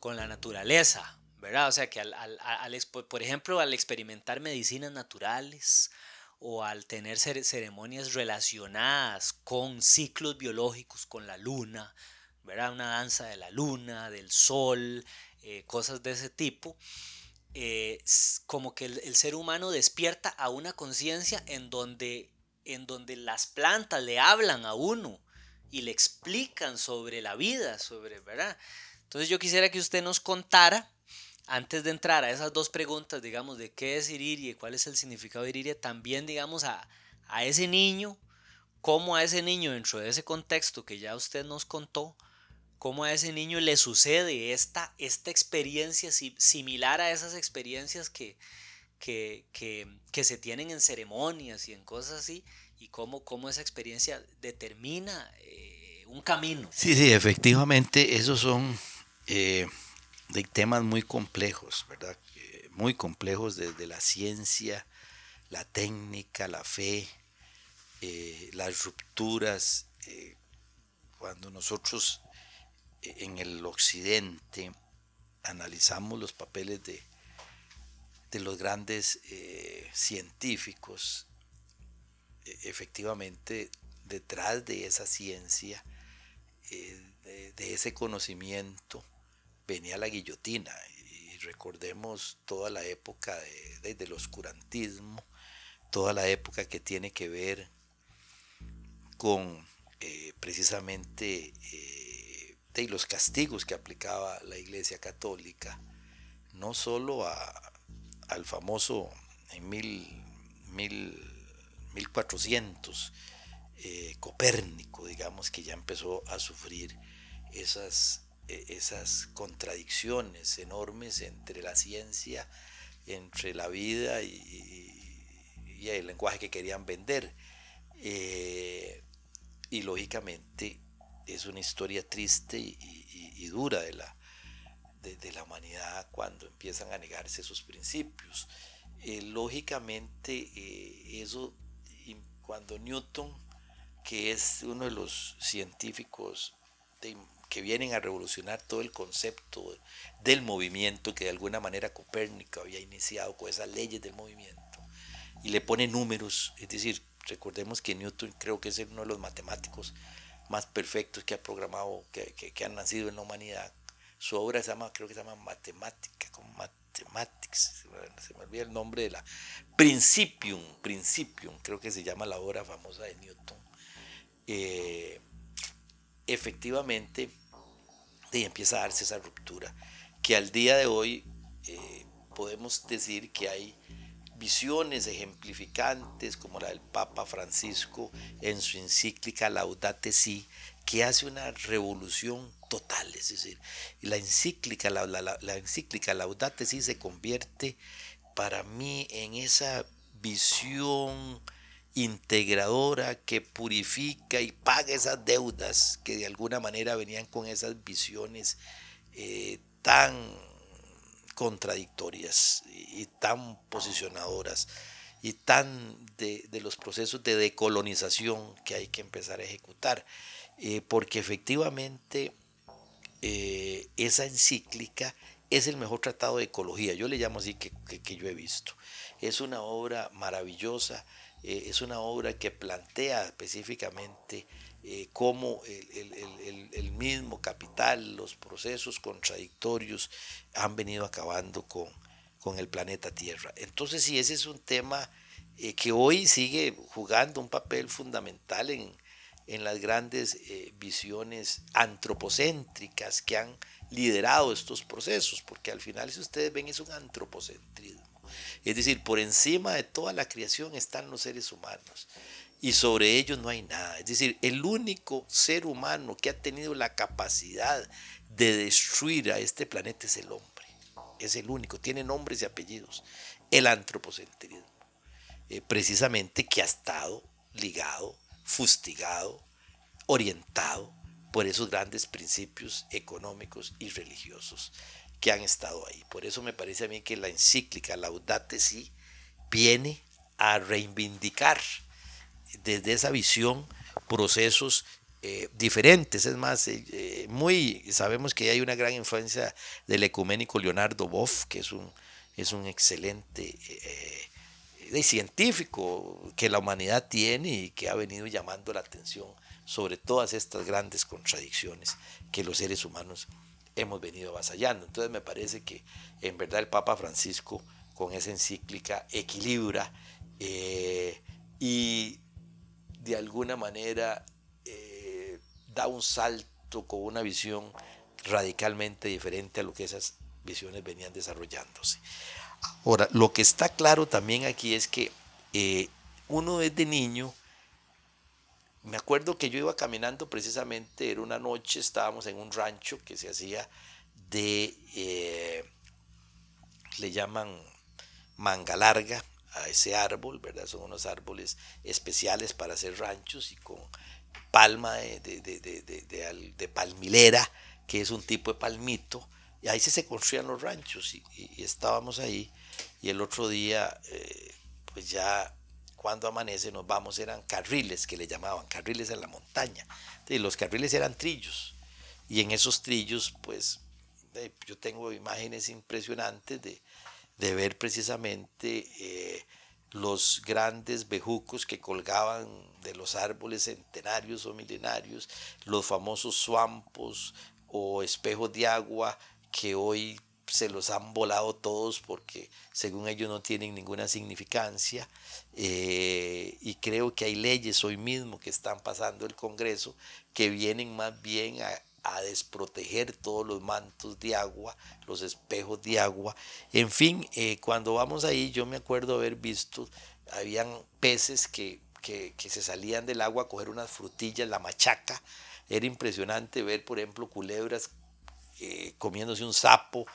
con la naturaleza, ¿verdad? O sea que, al, por ejemplo, al experimentar medicinas naturales o al tener ceremonias relacionadas con ciclos biológicos, con la luna, ¿verdad? Una danza de la luna, del sol, eh, cosas de ese tipo, eh, como que el, ser humano despierta a una conciencia en donde, en donde las plantas le hablan a uno y le explican sobre la vida, sobre, ¿verdad? Entonces yo quisiera que usted nos contara, antes de entrar a esas dos preguntas, digamos, de qué es Iriria y cuál es el significado de Iriria, también, digamos, a, a ese niño, cómo a ese niño dentro de ese contexto que ya usted nos contó, cómo a ese niño le sucede esta, esta experiencia similar a esas experiencias que, que, que, se tienen en ceremonias y en cosas así, y cómo, cómo esa experiencia determina eh, un camino. Sí, sí, efectivamente, esos son eh, de temas muy complejos, ¿verdad? Eh, muy complejos desde la ciencia, la técnica, la fe, las rupturas. cuando nosotros en el occidente analizamos los papeles de, de los grandes eh, científicos, e, efectivamente detrás de esa ciencia, eh, de, ese conocimiento, venía la guillotina. Y recordemos toda la época de, del oscurantismo, toda la época que tiene que ver con eh, precisamente y los castigos que aplicaba la Iglesia Católica, no solo a, al famoso en mil, mil, 1400 eh, Copérnico, digamos, que ya empezó a sufrir esas, esas contradicciones enormes entre la ciencia, entre la vida y, el lenguaje que querían vender. Eh, y lógicamente es una historia triste y, dura de la, de, la humanidad cuando empiezan a negarse esos principios. Eh, lógicamente, eh, eso, cuando Newton, que es uno de los científicos que vienen a revolucionar todo el concepto del movimiento que de alguna manera Copérnico había iniciado con esas leyes del movimiento, y le pone números, es decir, recordemos que Newton creo que es uno de los matemáticos más perfectos que ha programado, que, que, han nacido en la humanidad. Su obra se llama, creo que se llama Matemática, como Mathematics, se me olvida el nombre de la Principium, Principium, creo que se llama la obra famosa de Newton. Eh, efectivamente, y empieza a darse esa ruptura, que al día de hoy eh, podemos decir que hay visiones ejemplificantes como la del Papa Francisco en su encíclica Laudate Si, que hace una revolución total, es decir, la encíclica, la, la, encíclica Laudate Si se convierte para mí en esa visión integradora que purifica y paga esas deudas que de alguna manera venían con esas visiones eh, tan contradictorias y, tan posicionadoras y tan de, los procesos de decolonización que hay que empezar a ejecutar. Eh, porque efectivamente eh, esa encíclica es el mejor tratado de ecología, yo le llamo así que, que, yo he visto. Es una obra maravillosa, eh, es una obra que plantea específicamente eh, cómo el, mismo capital, los procesos contradictorios han venido acabando con, el planeta Tierra. Entonces, sí, ese es un tema eh, que hoy sigue jugando un papel fundamental en, las grandes visiones antropocéntricas que han liderado estos procesos, porque al final, si ustedes ven, es un antropocentrismo. Es decir, por encima de toda la creación están los seres humanos y sobre ellos no hay nada. Es decir, el único ser humano que ha tenido la capacidad de destruir a este planeta es el hombre. Es el único, tiene nombres y apellidos. El antropocentrismo. Eh, precisamente que ha estado ligado, fustigado, orientado por esos grandes principios económicos y religiosos que han estado ahí. Por eso me parece a mí que la encíclica Laudate Si viene a reivindicar desde esa visión procesos eh, diferentes. Es más, eh, eh, muy sabemos que hay una gran influencia del ecuménico Leonardo Boff, que es un, es un excelente científico que la humanidad tiene y que ha venido llamando la atención sobre todas estas grandes contradicciones que los seres humanos hemos venido avasallando. Entonces me parece que en verdad el Papa Francisco con esa encíclica equilibra y de alguna manera eh, da un salto con una visión radicalmente diferente a lo que esas visiones venían desarrollándose. Ahora, lo que está claro también aquí es que eh, uno desde niño, me acuerdo que yo iba caminando precisamente, era una noche, estábamos en un rancho que se hacía de, eh, le llaman manga larga a ese árbol, ¿verdad? Son unos árboles especiales para hacer ranchos y con palma de, de palmilera, que es un tipo de palmito, y ahí se construían los ranchos y, estábamos ahí. Y el otro día, eh, pues ya cuando amanece nos vamos, eran carriles que le llamaban, carriles en la montaña. Y los carriles eran trillos. Y en esos trillos, pues yo tengo imágenes impresionantes de, ver precisamente eh, los grandes bejucos que colgaban de los árboles centenarios o milenarios, los famosos suampos o espejos de agua que hoy se los han volado todos porque según ellos no tienen ninguna significancia eh, y creo que hay leyes hoy mismo que están pasando el Congreso que vienen más bien a, desproteger todos los mantos de agua, los espejos de agua. En fin, eh, cuando vamos ahí yo me acuerdo haber visto, habían peces que, que, que se salían del agua a coger unas frutillas, la machaca. Era impresionante ver, por ejemplo, culebras eh, comiéndose un sapo.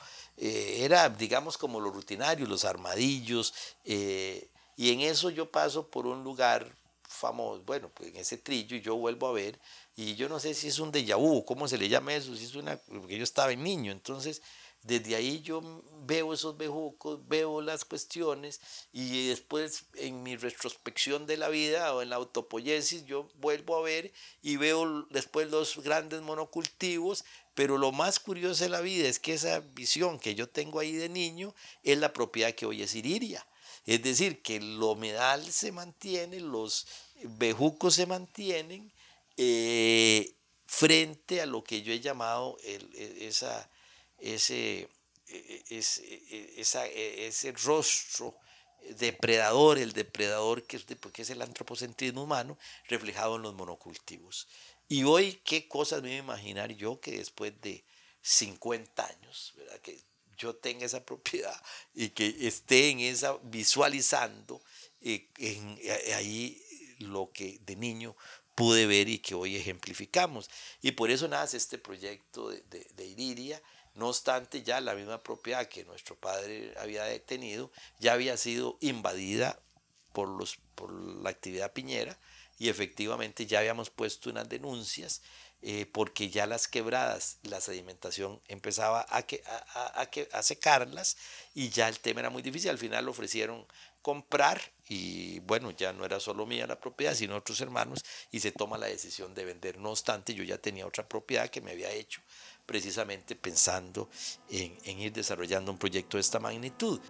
Eh, era, digamos, como lo rutinario, los armadillos. Eh, y en eso yo paso por un lugar famoso, bueno, pues en ese trillo y yo vuelvo a ver, y yo no sé si es un déjà vu, cómo se le llama eso, si es una, porque yo estaba en niño, entonces desde ahí yo veo esos bejucos, veo las cuestiones y después en mi retrospección de la vida o en la autopoiesis yo vuelvo a ver y veo después los grandes monocultivos, pero lo más curioso de la vida es que esa visión que yo tengo ahí de niño es la propiedad que hoy es Iriria. Es decir, que el humedal se mantiene, los bejucos se mantienen eh, frente a lo que yo he llamado e, esa ese, e, e, e, ese rostro depredador, el depredador que es, porque es el antropocentrismo humano, reflejado en los monocultivos. Y hoy, ¿qué cosas me voy a imaginar yo que después de 50 años, ¿verdad? que yo tenga esa propiedad y que esté en esa, visualizando eh, en, eh, ahí lo que de niño pude ver y que hoy ejemplificamos. Y por eso nace este proyecto de, de, de Iriria, no obstante, ya la misma propiedad que nuestro padre había detenido ya había sido invadida por, los, por la actividad piñera y efectivamente ya habíamos puesto unas denuncias eh, porque ya las quebradas, la sedimentación empezaba a, que, a, a, secarlas y ya el tema era muy difícil. Al final ofrecieron comprar y bueno, ya no era solo mía la propiedad, sino otros hermanos y se toma la decisión de vender. No obstante, yo ya tenía otra propiedad que me había hecho precisamente pensando en, en ir desarrollando un proyecto de esta magnitud.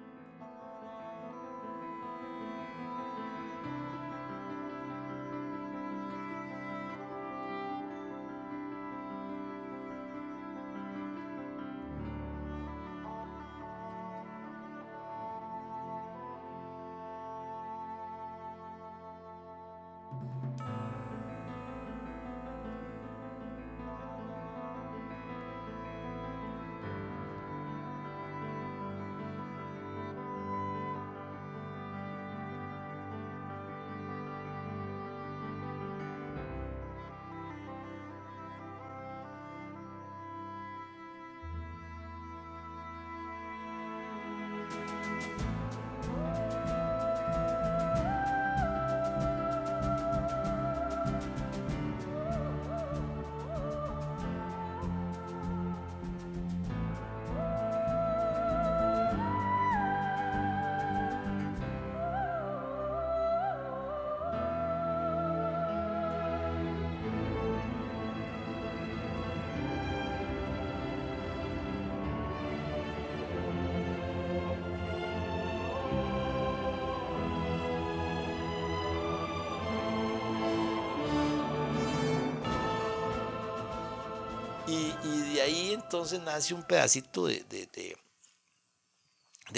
Entonces nace un pedacito de,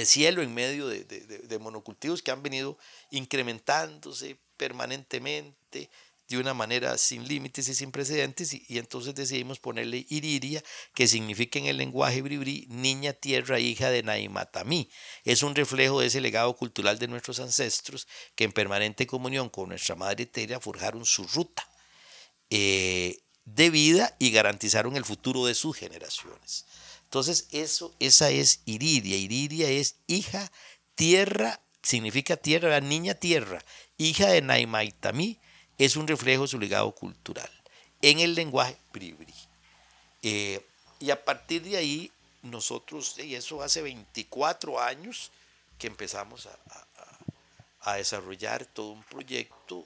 cielo en medio de, monocultivos que han venido incrementándose permanentemente, de una manera sin límites y sin precedentes y, entonces decidimos ponerle Iriria, que significa en el lenguaje bribri niña tierra hija de Naimatamí. Es un reflejo de ese legado cultural de nuestros ancestros que en permanente comunión con nuestra madre tierra forjaron su ruta eh, de vida y garantizaron el futuro de sus generaciones. Entonces eso, esa es Iridia. Iridia es hija, tierra, significa tierra, la niña tierra, hija de Naimatamí es un reflejo de su legado cultural en el lenguaje bribri. Eh, y a partir de ahí, nosotros, y eso hace 24 años que empezamos a, desarrollar todo un proyecto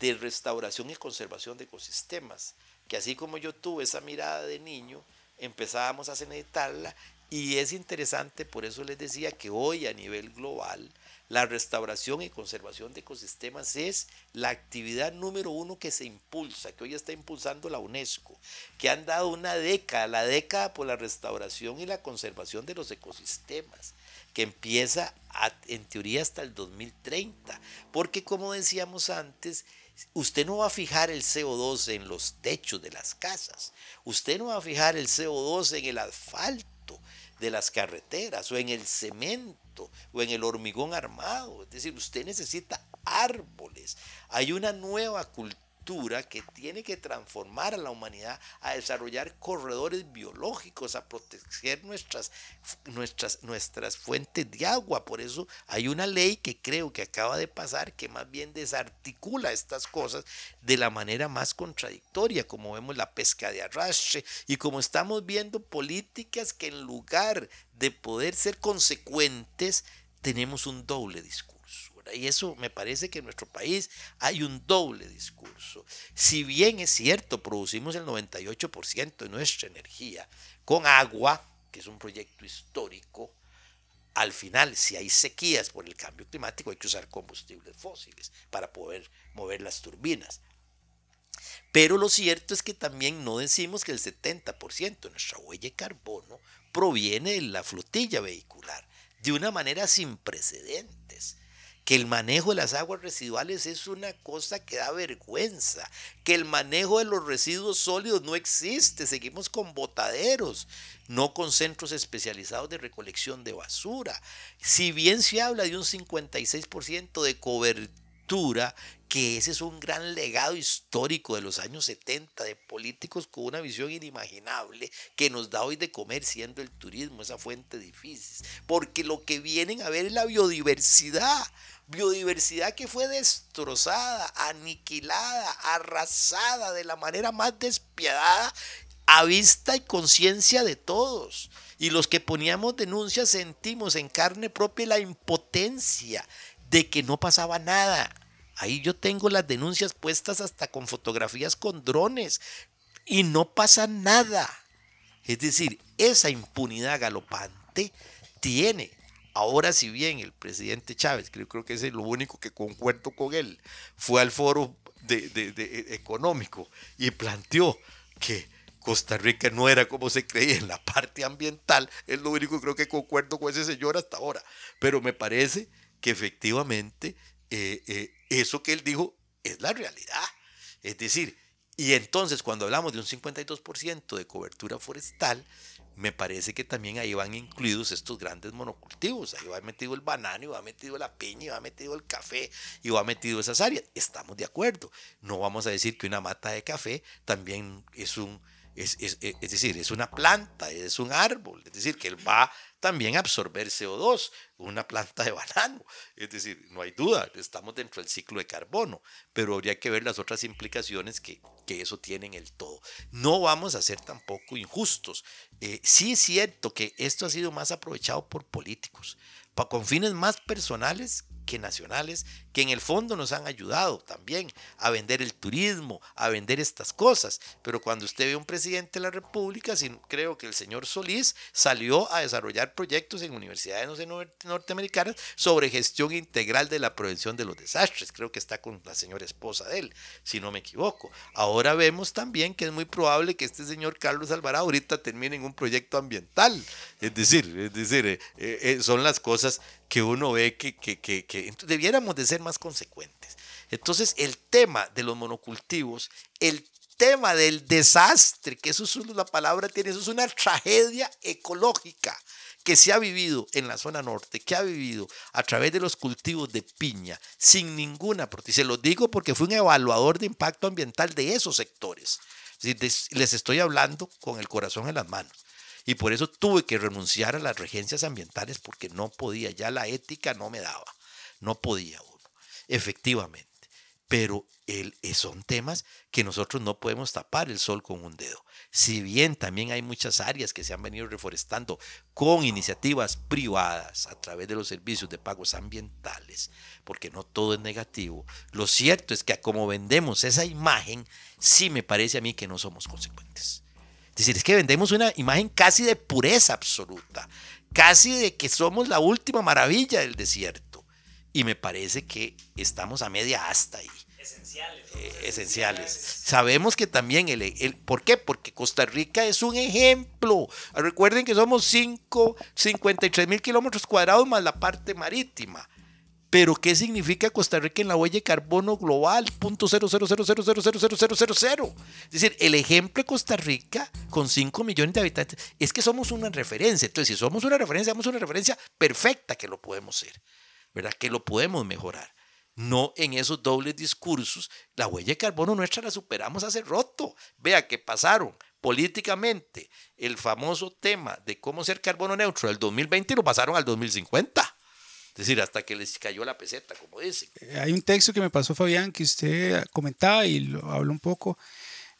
de restauración y conservación de ecosistemas, que así como yo tuve esa mirada de niño, empezábamos a cementarla y es interesante, por eso les decía que hoy a nivel global la restauración y conservación de ecosistemas es la actividad número uno que se impulsa, que hoy está impulsando la UNESCO, que han dado una década, la década por la restauración y la conservación de los ecosistemas, que empieza en teoría hasta el 2030, porque como decíamos antes, usted no va a fijar el CO2 en los techos de las casas, usted no va a fijar el CO2 en el asfalto de las carreteras o en el cemento o en el hormigón armado. Es decir, usted necesita árboles. Hay una nueva cultura que tiene que transformar a la humanidad, a desarrollar corredores biológicos, a proteger nuestras, nuestras, nuestras fuentes de agua. Por eso hay una ley que creo que acaba de pasar que más bien desarticula estas cosas de la manera más contradictoria, como vemos la pesca de arrastre y como estamos viendo políticas que en lugar de poder ser consecuentes, tenemos un doble discurso. Y eso me parece que en nuestro país hay un doble discurso. Si bien es cierto, producimos el 98% de nuestra energía con agua, que es un proyecto histórico, al final, si hay sequías por el cambio climático, hay que usar combustibles fósiles para poder mover las turbinas. Pero lo cierto es que también no decimos que el 70% de nuestra huella de carbono proviene de la flotilla vehicular, de una manera sin precedentes que el manejo de las aguas residuales es una cosa que da vergüenza, que el manejo de los residuos sólidos no existe, seguimos con botaderos, no con centros especializados de recolección de basura. Si bien se habla de un 56% de cobertura, que ese es un gran legado histórico de los años 70 de políticos con una visión inimaginable que nos da hoy de comer siendo el turismo esa fuente difícil, porque lo que vienen a ver es la biodiversidad biodiversidad que fue destrozada, aniquilada, arrasada de la manera más despiadada a vista y conciencia de todos. Y los que poníamos denuncias sentimos en carne propia la impotencia de que no pasaba nada. Ahí yo tengo las denuncias puestas hasta con fotografías con drones y no pasa nada. Es decir, esa impunidad galopante tiene Ahora, si bien el presidente Chávez, que yo creo que es lo único que concuerdo con él, fue al foro de, económico y planteó que Costa Rica no era como se creía en la parte ambiental, es lo único que creo que concuerdo con ese señor hasta ahora. Pero me parece que efectivamente eh, eh, eso que él dijo es la realidad. Es decir, y entonces cuando hablamos de un 52% de cobertura forestal, me parece que también ahí van incluidos estos grandes monocultivos. Ahí va metido el banano, y va metido la piña, y va metido el café, y va metido esas áreas. Estamos de acuerdo. No vamos a decir que una mata de café también es un, es, es, es, decir, es una planta, es un árbol, es decir, que él va también a absorber CO2, una planta de banano. Es decir, no hay duda, estamos dentro del ciclo de carbono, pero habría que ver las otras implicaciones que, que eso tiene en el todo. No vamos a ser tampoco injustos. Eh, sí es cierto que esto ha sido más aprovechado por políticos, con fines más personales que nacionales, que en el fondo nos han ayudado también a vender el turismo, a vender estas cosas. Pero cuando usted ve un presidente de la República, creo que el señor Solís salió a desarrollar proyectos en universidades norteamericanas sobre gestión integral de la prevención de los desastres. Creo que está con la señora esposa de él, si no me equivoco. Ahora vemos también que es muy probable que este señor Carlos Alvarado ahorita termine en un proyecto ambiental. Es decir, es decir, eh, eh, son las cosas que uno ve que, que, que, que debiéramos de ser más consecuentes. Entonces, el tema de los monocultivos, el tema del desastre, que eso es la palabra tiene, eso es una tragedia ecológica que se ha vivido en la zona norte, que ha vivido a través de los cultivos de piña, sin ninguna protección. Se lo digo porque fui un evaluador de impacto ambiental de esos sectores. Les estoy hablando con el corazón en las manos. Y por eso tuve que renunciar a las regencias ambientales porque no podía, ya la ética no me daba, no podía uno, efectivamente. Pero el, son temas que nosotros no podemos tapar el sol con un dedo. Si bien también hay muchas áreas que se han venido reforestando con iniciativas privadas a través de los servicios de pagos ambientales, porque no todo es negativo, lo cierto es que como vendemos esa imagen, sí me parece a mí que no somos consecuentes. Es decir, es que vendemos una imagen casi de pureza absoluta, casi de que somos la última maravilla del desierto. Y me parece que estamos a media hasta ahí. Eh, esenciales. Sabemos que también el, el, ¿Por qué? Porque Costa Rica es un ejemplo. Recuerden que somos 5, 53 mil kilómetros cuadrados más la parte marítima. Pero ¿qué significa Costa Rica en la huella de carbono global? Punto Es decir, el ejemplo de Costa Rica con 5 millones de habitantes es que somos una referencia. Entonces, si somos una referencia, somos una referencia perfecta que lo podemos ser, ¿verdad? Que lo podemos mejorar no en esos dobles discursos. La huella de carbono nuestra la superamos hace roto. Vea que pasaron políticamente el famoso tema de cómo ser carbono neutro del 2020 y lo pasaron al 2050. Es decir, hasta que les cayó la peseta, como dicen. Eh, hay un texto que me pasó Fabián que usted comentaba y lo habló un poco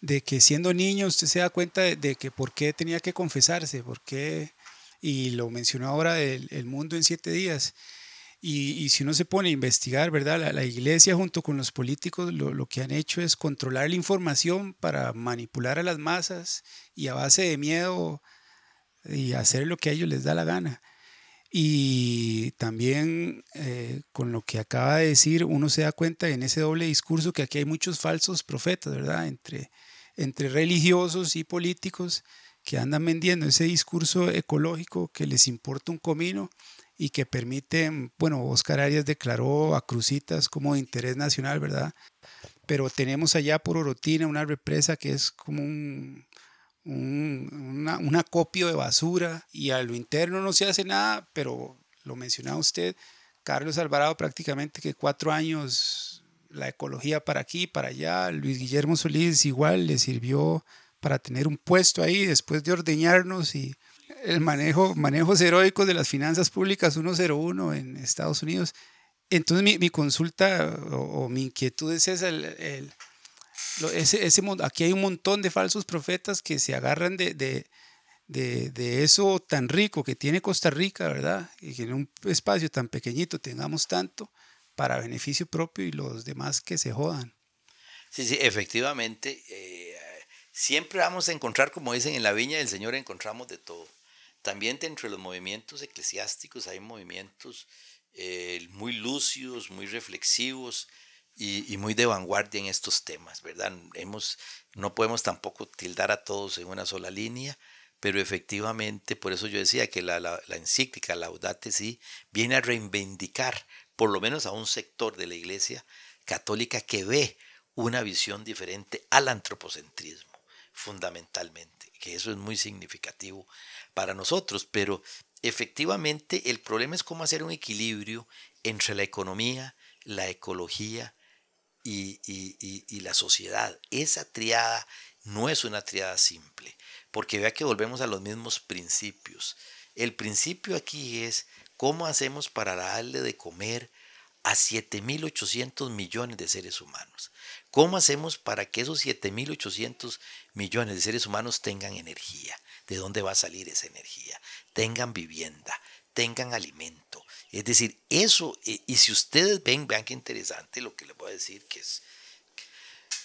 de que siendo niño usted se da cuenta de, que por qué tenía que confesarse, por qué, y lo mencionó ahora el mundo en siete días. Y, si uno se pone a investigar, ¿verdad? La, iglesia junto con los políticos lo, lo, que han hecho es controlar la información para manipular a las masas y a base de miedo y hacer lo que a ellos les da la gana. Y también eh, con lo que acaba de decir, uno se da cuenta en ese doble discurso que aquí hay muchos falsos profetas, ¿verdad? Entre, entre religiosos y políticos que andan vendiendo ese discurso ecológico que les importa un comino y que permiten, bueno, Oscar Arias declaró a Crucitas como de interés nacional, ¿verdad? Pero tenemos allá por Orotina una represa que es como un, un, acopio de basura y a lo interno no se hace nada, pero lo mencionaba usted, Carlos Alvarado prácticamente que cuatro años la ecología para aquí, para allá, Luis Guillermo Solís igual le sirvió para tener un puesto ahí después de ordeñarnos y el manejo, manejos heroicos de las finanzas públicas 101 en Estados Unidos. Entonces mi, mi consulta o, mi inquietud es esa, el, ese, ese, aquí hay un montón de falsos profetas que se agarran de, de, de, de, eso tan rico que tiene Costa Rica, ¿verdad? Y que en un espacio tan pequeñito tengamos tanto para beneficio propio y los demás que se jodan. Sí, sí, efectivamente. Eh, siempre vamos a encontrar, como dicen, en la viña del Señor encontramos de todo. También dentro de los movimientos eclesiásticos hay movimientos eh, muy lúcidos, muy reflexivos y, muy de vanguardia en estos temas, ¿verdad? Hemos, no podemos tampoco tildar a todos en una sola línea, pero efectivamente, por eso yo decía que la, la, la encíclica Laudate Si viene a reivindicar, por lo menos a un sector de la iglesia católica que ve una visión diferente al antropocentrismo, fundamentalmente, que eso es muy significativo para nosotros, pero efectivamente el problema es cómo hacer un equilibrio entre la economía, la ecología y, la sociedad. Esa triada no es una triada simple, porque vea que volvemos a los mismos principios. El principio aquí es cómo hacemos para darle de comer a 7.800 millones de seres humanos. ¿Cómo hacemos para que esos 7.800 millones de seres humanos tengan energía? de dónde va a salir esa energía. Tengan vivienda, tengan alimento. Es decir, eso, y si ustedes ven, vean qué interesante lo que les voy a decir, que es,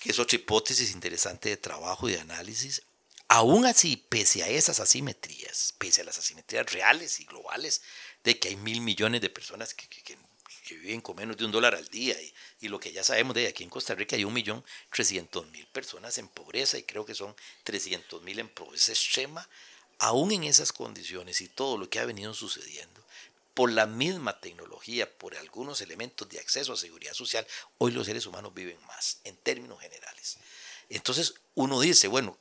que es otra hipótesis interesante de trabajo y de análisis. Aún así, pese a esas asimetrías, pese a las asimetrías reales y globales, de que hay mil millones de personas que, viven con menos de un dólar al día, y, lo que ya sabemos de aquí en Costa Rica hay un millón trescientos mil personas en pobreza, y creo que son trescientos mil en pobreza extrema, aún en esas condiciones y todo lo que ha venido sucediendo, por la misma tecnología, por algunos elementos de acceso a seguridad social, hoy los seres humanos viven más, en términos generales. Entonces uno dice, bueno,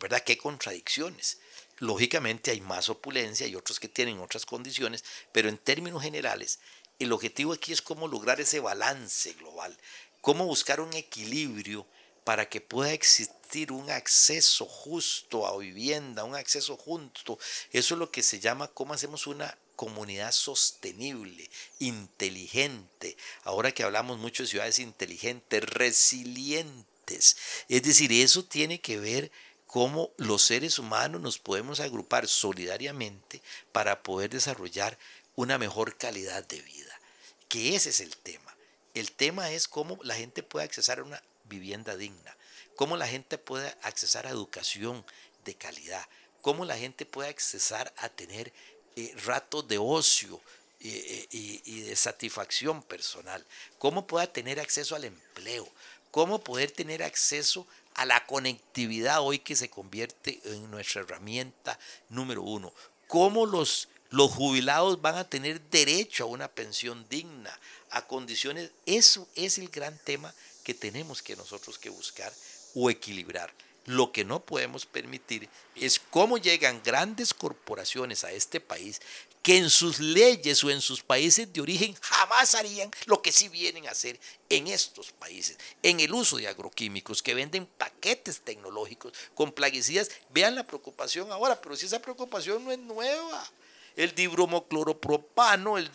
¿verdad? ¿Qué contradicciones? Lógicamente hay más opulencia y otros que tienen otras condiciones, pero en términos generales, el objetivo aquí es cómo lograr ese balance global, cómo buscar un equilibrio para que pueda existir un acceso justo a vivienda, un acceso justo. Eso es lo que se llama cómo hacemos una comunidad sostenible, inteligente. Ahora que hablamos mucho de ciudades inteligentes, resilientes. Es decir, eso tiene que ver cómo los seres humanos nos podemos agrupar solidariamente para poder desarrollar una mejor calidad de vida. Que ese es el tema. El tema es cómo la gente puede accesar a una vivienda digna, cómo la gente puede accesar a educación de calidad, cómo la gente puede accesar a tener eh, de ocio eh, eh, y, de satisfacción personal, cómo pueda tener acceso al empleo, cómo poder tener acceso a la conectividad hoy que se convierte en nuestra herramienta número uno. Cómo los, los jubilados van a tener derecho a una pensión digna, a condiciones. Eso es el gran tema que tenemos que nosotros que buscar o equilibrar. Lo que no podemos permitir es cómo llegan grandes corporaciones a este país que en sus leyes o en sus países de origen jamás harían lo que sí vienen a hacer en estos países, en el uso de agroquímicos, que venden paquetes tecnológicos con plaguicidas. Vean la preocupación ahora, pero si esa preocupación no es nueva. El dibromocloropropano, el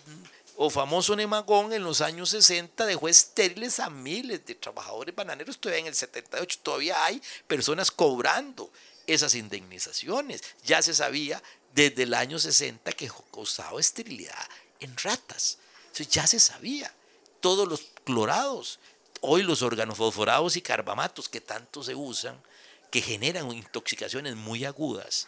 o famoso Nemagón en los años 60 dejó estériles a miles de trabajadores bananeros. Todavía en el 78 todavía hay personas cobrando esas indemnizaciones. Ya se sabía desde el año 60 que causaba esterilidad en ratas. ya se sabía. Todos los clorados, hoy los organofosforados y carbamatos que tanto se usan, que generan intoxicaciones muy agudas,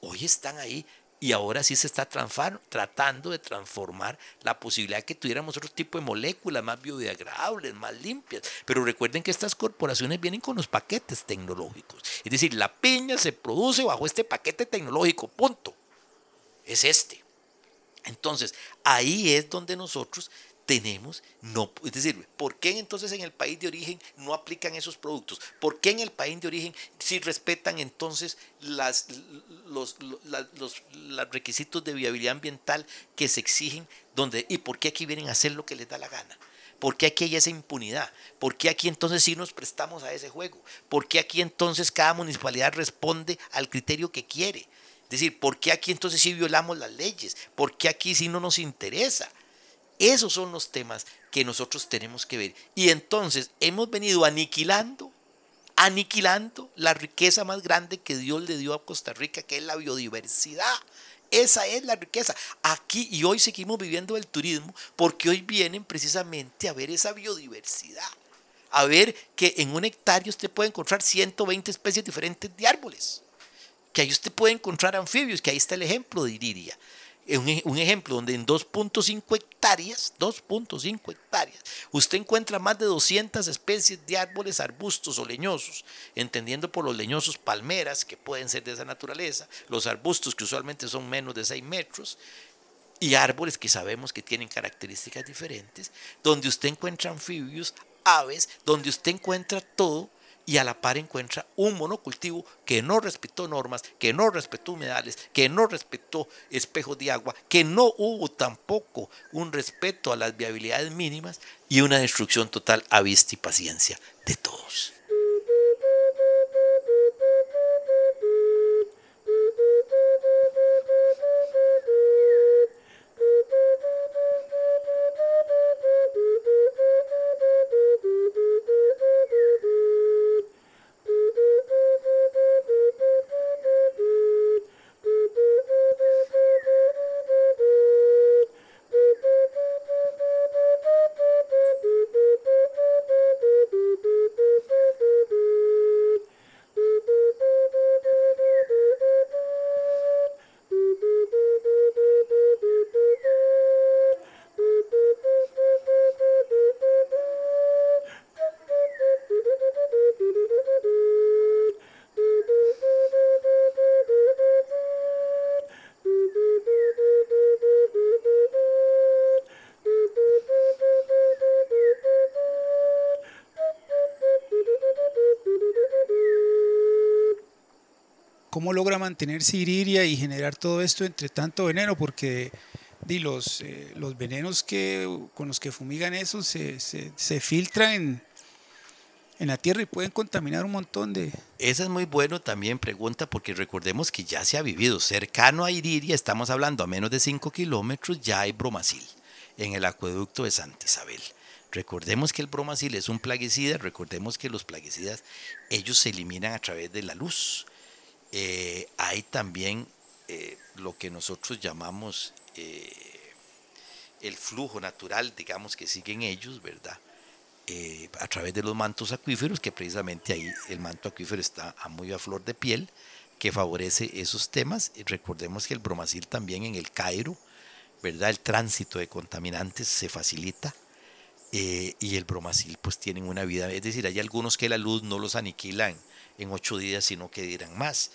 hoy están ahí y ahora sí se está tratando de transformar la posibilidad de que tuviéramos otro tipo de moléculas más biodegradables, más limpias. Pero recuerden que estas corporaciones vienen con los paquetes tecnológicos. Es decir, la piña se produce bajo este paquete tecnológico, punto. Es este. Entonces, ahí es donde nosotros tenemos, no, es decir, ¿por qué entonces en el país de origen no aplican esos productos? ¿Por qué en el país de origen sí respetan entonces las, los, los, requisitos de viabilidad ambiental que se exigen? Donde, ¿Y por qué aquí vienen a hacer lo que les da la gana? ¿Por qué aquí hay esa impunidad? ¿Por qué aquí entonces sí nos prestamos a ese juego? ¿Por qué aquí entonces cada municipalidad responde al criterio que quiere? Es decir, ¿por qué aquí entonces sí violamos las leyes? ¿Por qué aquí sí no nos interesa? Esos son los temas que nosotros tenemos que ver. Y entonces hemos venido aniquilando, aniquilando la riqueza más grande que Dios le dio a Costa Rica, que es la biodiversidad. Esa es la riqueza. Aquí y hoy seguimos viviendo el turismo porque hoy vienen precisamente a ver esa biodiversidad. A ver que en un hectárea usted puede encontrar 120 especies diferentes de árboles. Que ahí usted puede encontrar anfibios, que ahí está el ejemplo de Iriria un, ejemplo donde en 2.5 hectáreas, 2.5 hectáreas, usted encuentra más de 200 especies de árboles, arbustos o leñosos, entendiendo por los leñosos palmeras, que pueden ser de esa naturaleza, los arbustos que usualmente son menos de 6 metros, y árboles que sabemos que tienen características diferentes, donde usted encuentra anfibios, aves, donde usted encuentra todo y a la par encuentra un monocultivo que no respetó normas, que no respetó humedales, que no respetó espejos de agua, que no hubo tampoco un respeto a las viabilidades mínimas y una destrucción total a vista y paciencia de todos. Logra mantenerse Iriria y generar todo esto entre tanto veneno, porque di, los, eh, los venenos que, con los que fumigan eso se, se, filtran en, en la tierra y pueden contaminar un montón de... Esa es muy bueno también pregunta porque recordemos que ya se ha vivido cercano a Iriria, estamos hablando a menos de 5 kilómetros, ya hay bromacil en el acueducto de Santa Isabel. Recordemos que el bromacil es un plaguicida, recordemos que los plaguicidas ellos se eliminan a través de la luz. Eh, hay también eh, lo que nosotros llamamos eh, el flujo natural, digamos que siguen ellos, ¿verdad? A través de los mantos acuíferos, que precisamente ahí el manto acuífero está a muy a flor de piel, que favorece esos temas. Recordemos que el bromacil también en el Cairo, ¿verdad? El tránsito de contaminantes se facilita. Y el bromacil pues tienen una vida, es decir, hay algunos que la luz no los aniquilan en ocho días, sino que dirán más.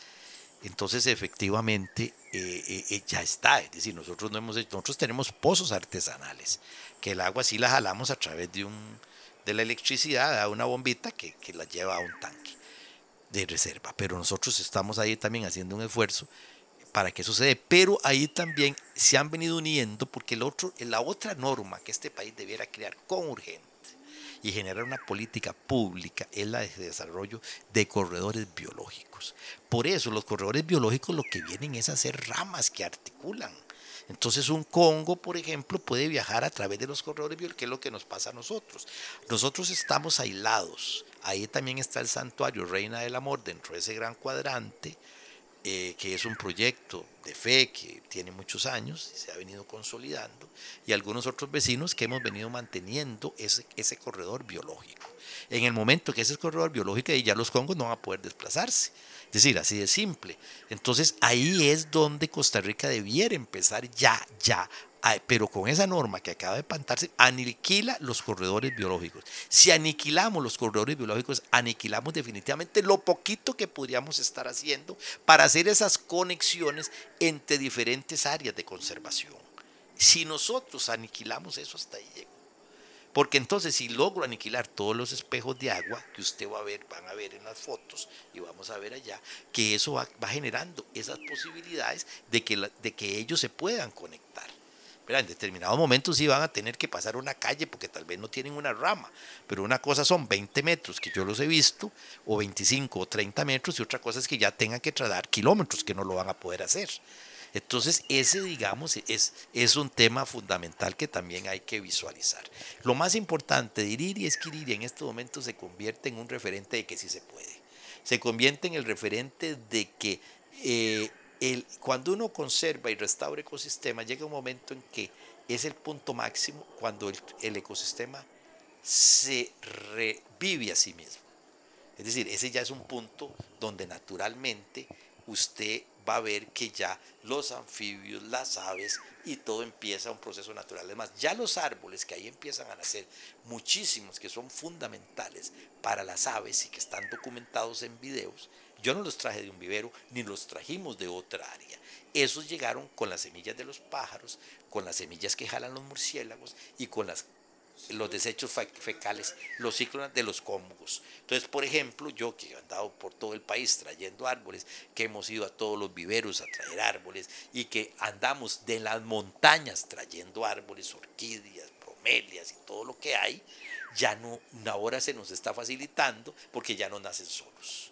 Entonces, efectivamente, eh, ya está. Es decir, nosotros no hemos nosotros tenemos pozos artesanales, que el agua sí la jalamos a través de un, de la electricidad a una bombita que, que la lleva a un tanque de reserva. Pero nosotros estamos ahí también haciendo un esfuerzo para que eso. Pero ahí también se han venido uniendo porque el otro, la otra norma que este país debiera crear con urgente y generar una política pública es la de desarrollo de corredores biológicos. Por eso los corredores biológicos lo que vienen es hacer ramas que articulan entonces un Congo, por ejemplo, puede viajar a través de los corredores biológicos, que es lo que nos pasa a nosotros. Nosotros estamos aislados. Ahí también está el santuario Reina del Amor dentro de ese gran cuadrante, eh, que es un proyecto de fe que tiene muchos años y se ha venido consolidando, y algunos otros vecinos que hemos venido manteniendo ese, ese corredor biológico. En el momento que ese corredor biológico, ya los congos no van a poder desplazarse. Es decir, así de simple. Entonces ahí es donde Costa Rica debiera empezar ya, ya, pero con esa norma que acaba de pantarse, aniquila los corredores biológicos. Si aniquilamos los corredores biológicos, aniquilamos definitivamente lo poquito que podríamos estar haciendo para hacer esas conexiones entre diferentes áreas de conservación. Si nosotros aniquilamos eso, hasta ahí llegó. Porque entonces si logro aniquilar todos los espejos de agua que usted va a ver, van a ver en las fotos y vamos a ver allá, que eso va, generando esas posibilidades de que, de que ellos se puedan conectar. En determinados momentos sí van a tener que pasar una calle porque tal vez no tienen una rama, pero una cosa son 20 metros que yo los he visto, o 25 o 30 metros, y otra cosa es que ya tengan que trasladar kilómetros que no lo van a poder hacer. Entonces, ese, digamos, es, es un tema fundamental que también hay que visualizar. Lo más importante de Iriri es que Iriri en este momento se convierte en un referente de que sí se puede. Se convierte en el referente de que eh, el, cuando uno conserva y restaura ecosistema, llega un momento en que es el punto máximo cuando el, el ecosistema se revive a sí mismo. Es decir, ese ya es un punto donde naturalmente usted va a ver que ya los anfibios, las aves y todo empieza un proceso natural. Además, ya los árboles que ahí empiezan a nacer, muchísimos que son fundamentales para las aves y que están documentados en videos, yo no los traje de un vivero ni los trajimos de otra área. Esos llegaron con las semillas de los pájaros, con las semillas que jalan los murciélagos y con los desechos fecales, los ciclos de los cómugos. Entonces, por ejemplo, yo que he andado por todo el país trayendo árboles, que hemos ido a todos los viveros a traer árboles y que andamos de las montañas trayendo árboles, orquídeas, bromelias y todo lo que hay, ya no, ahora se nos está facilitando porque ya no nacen solos.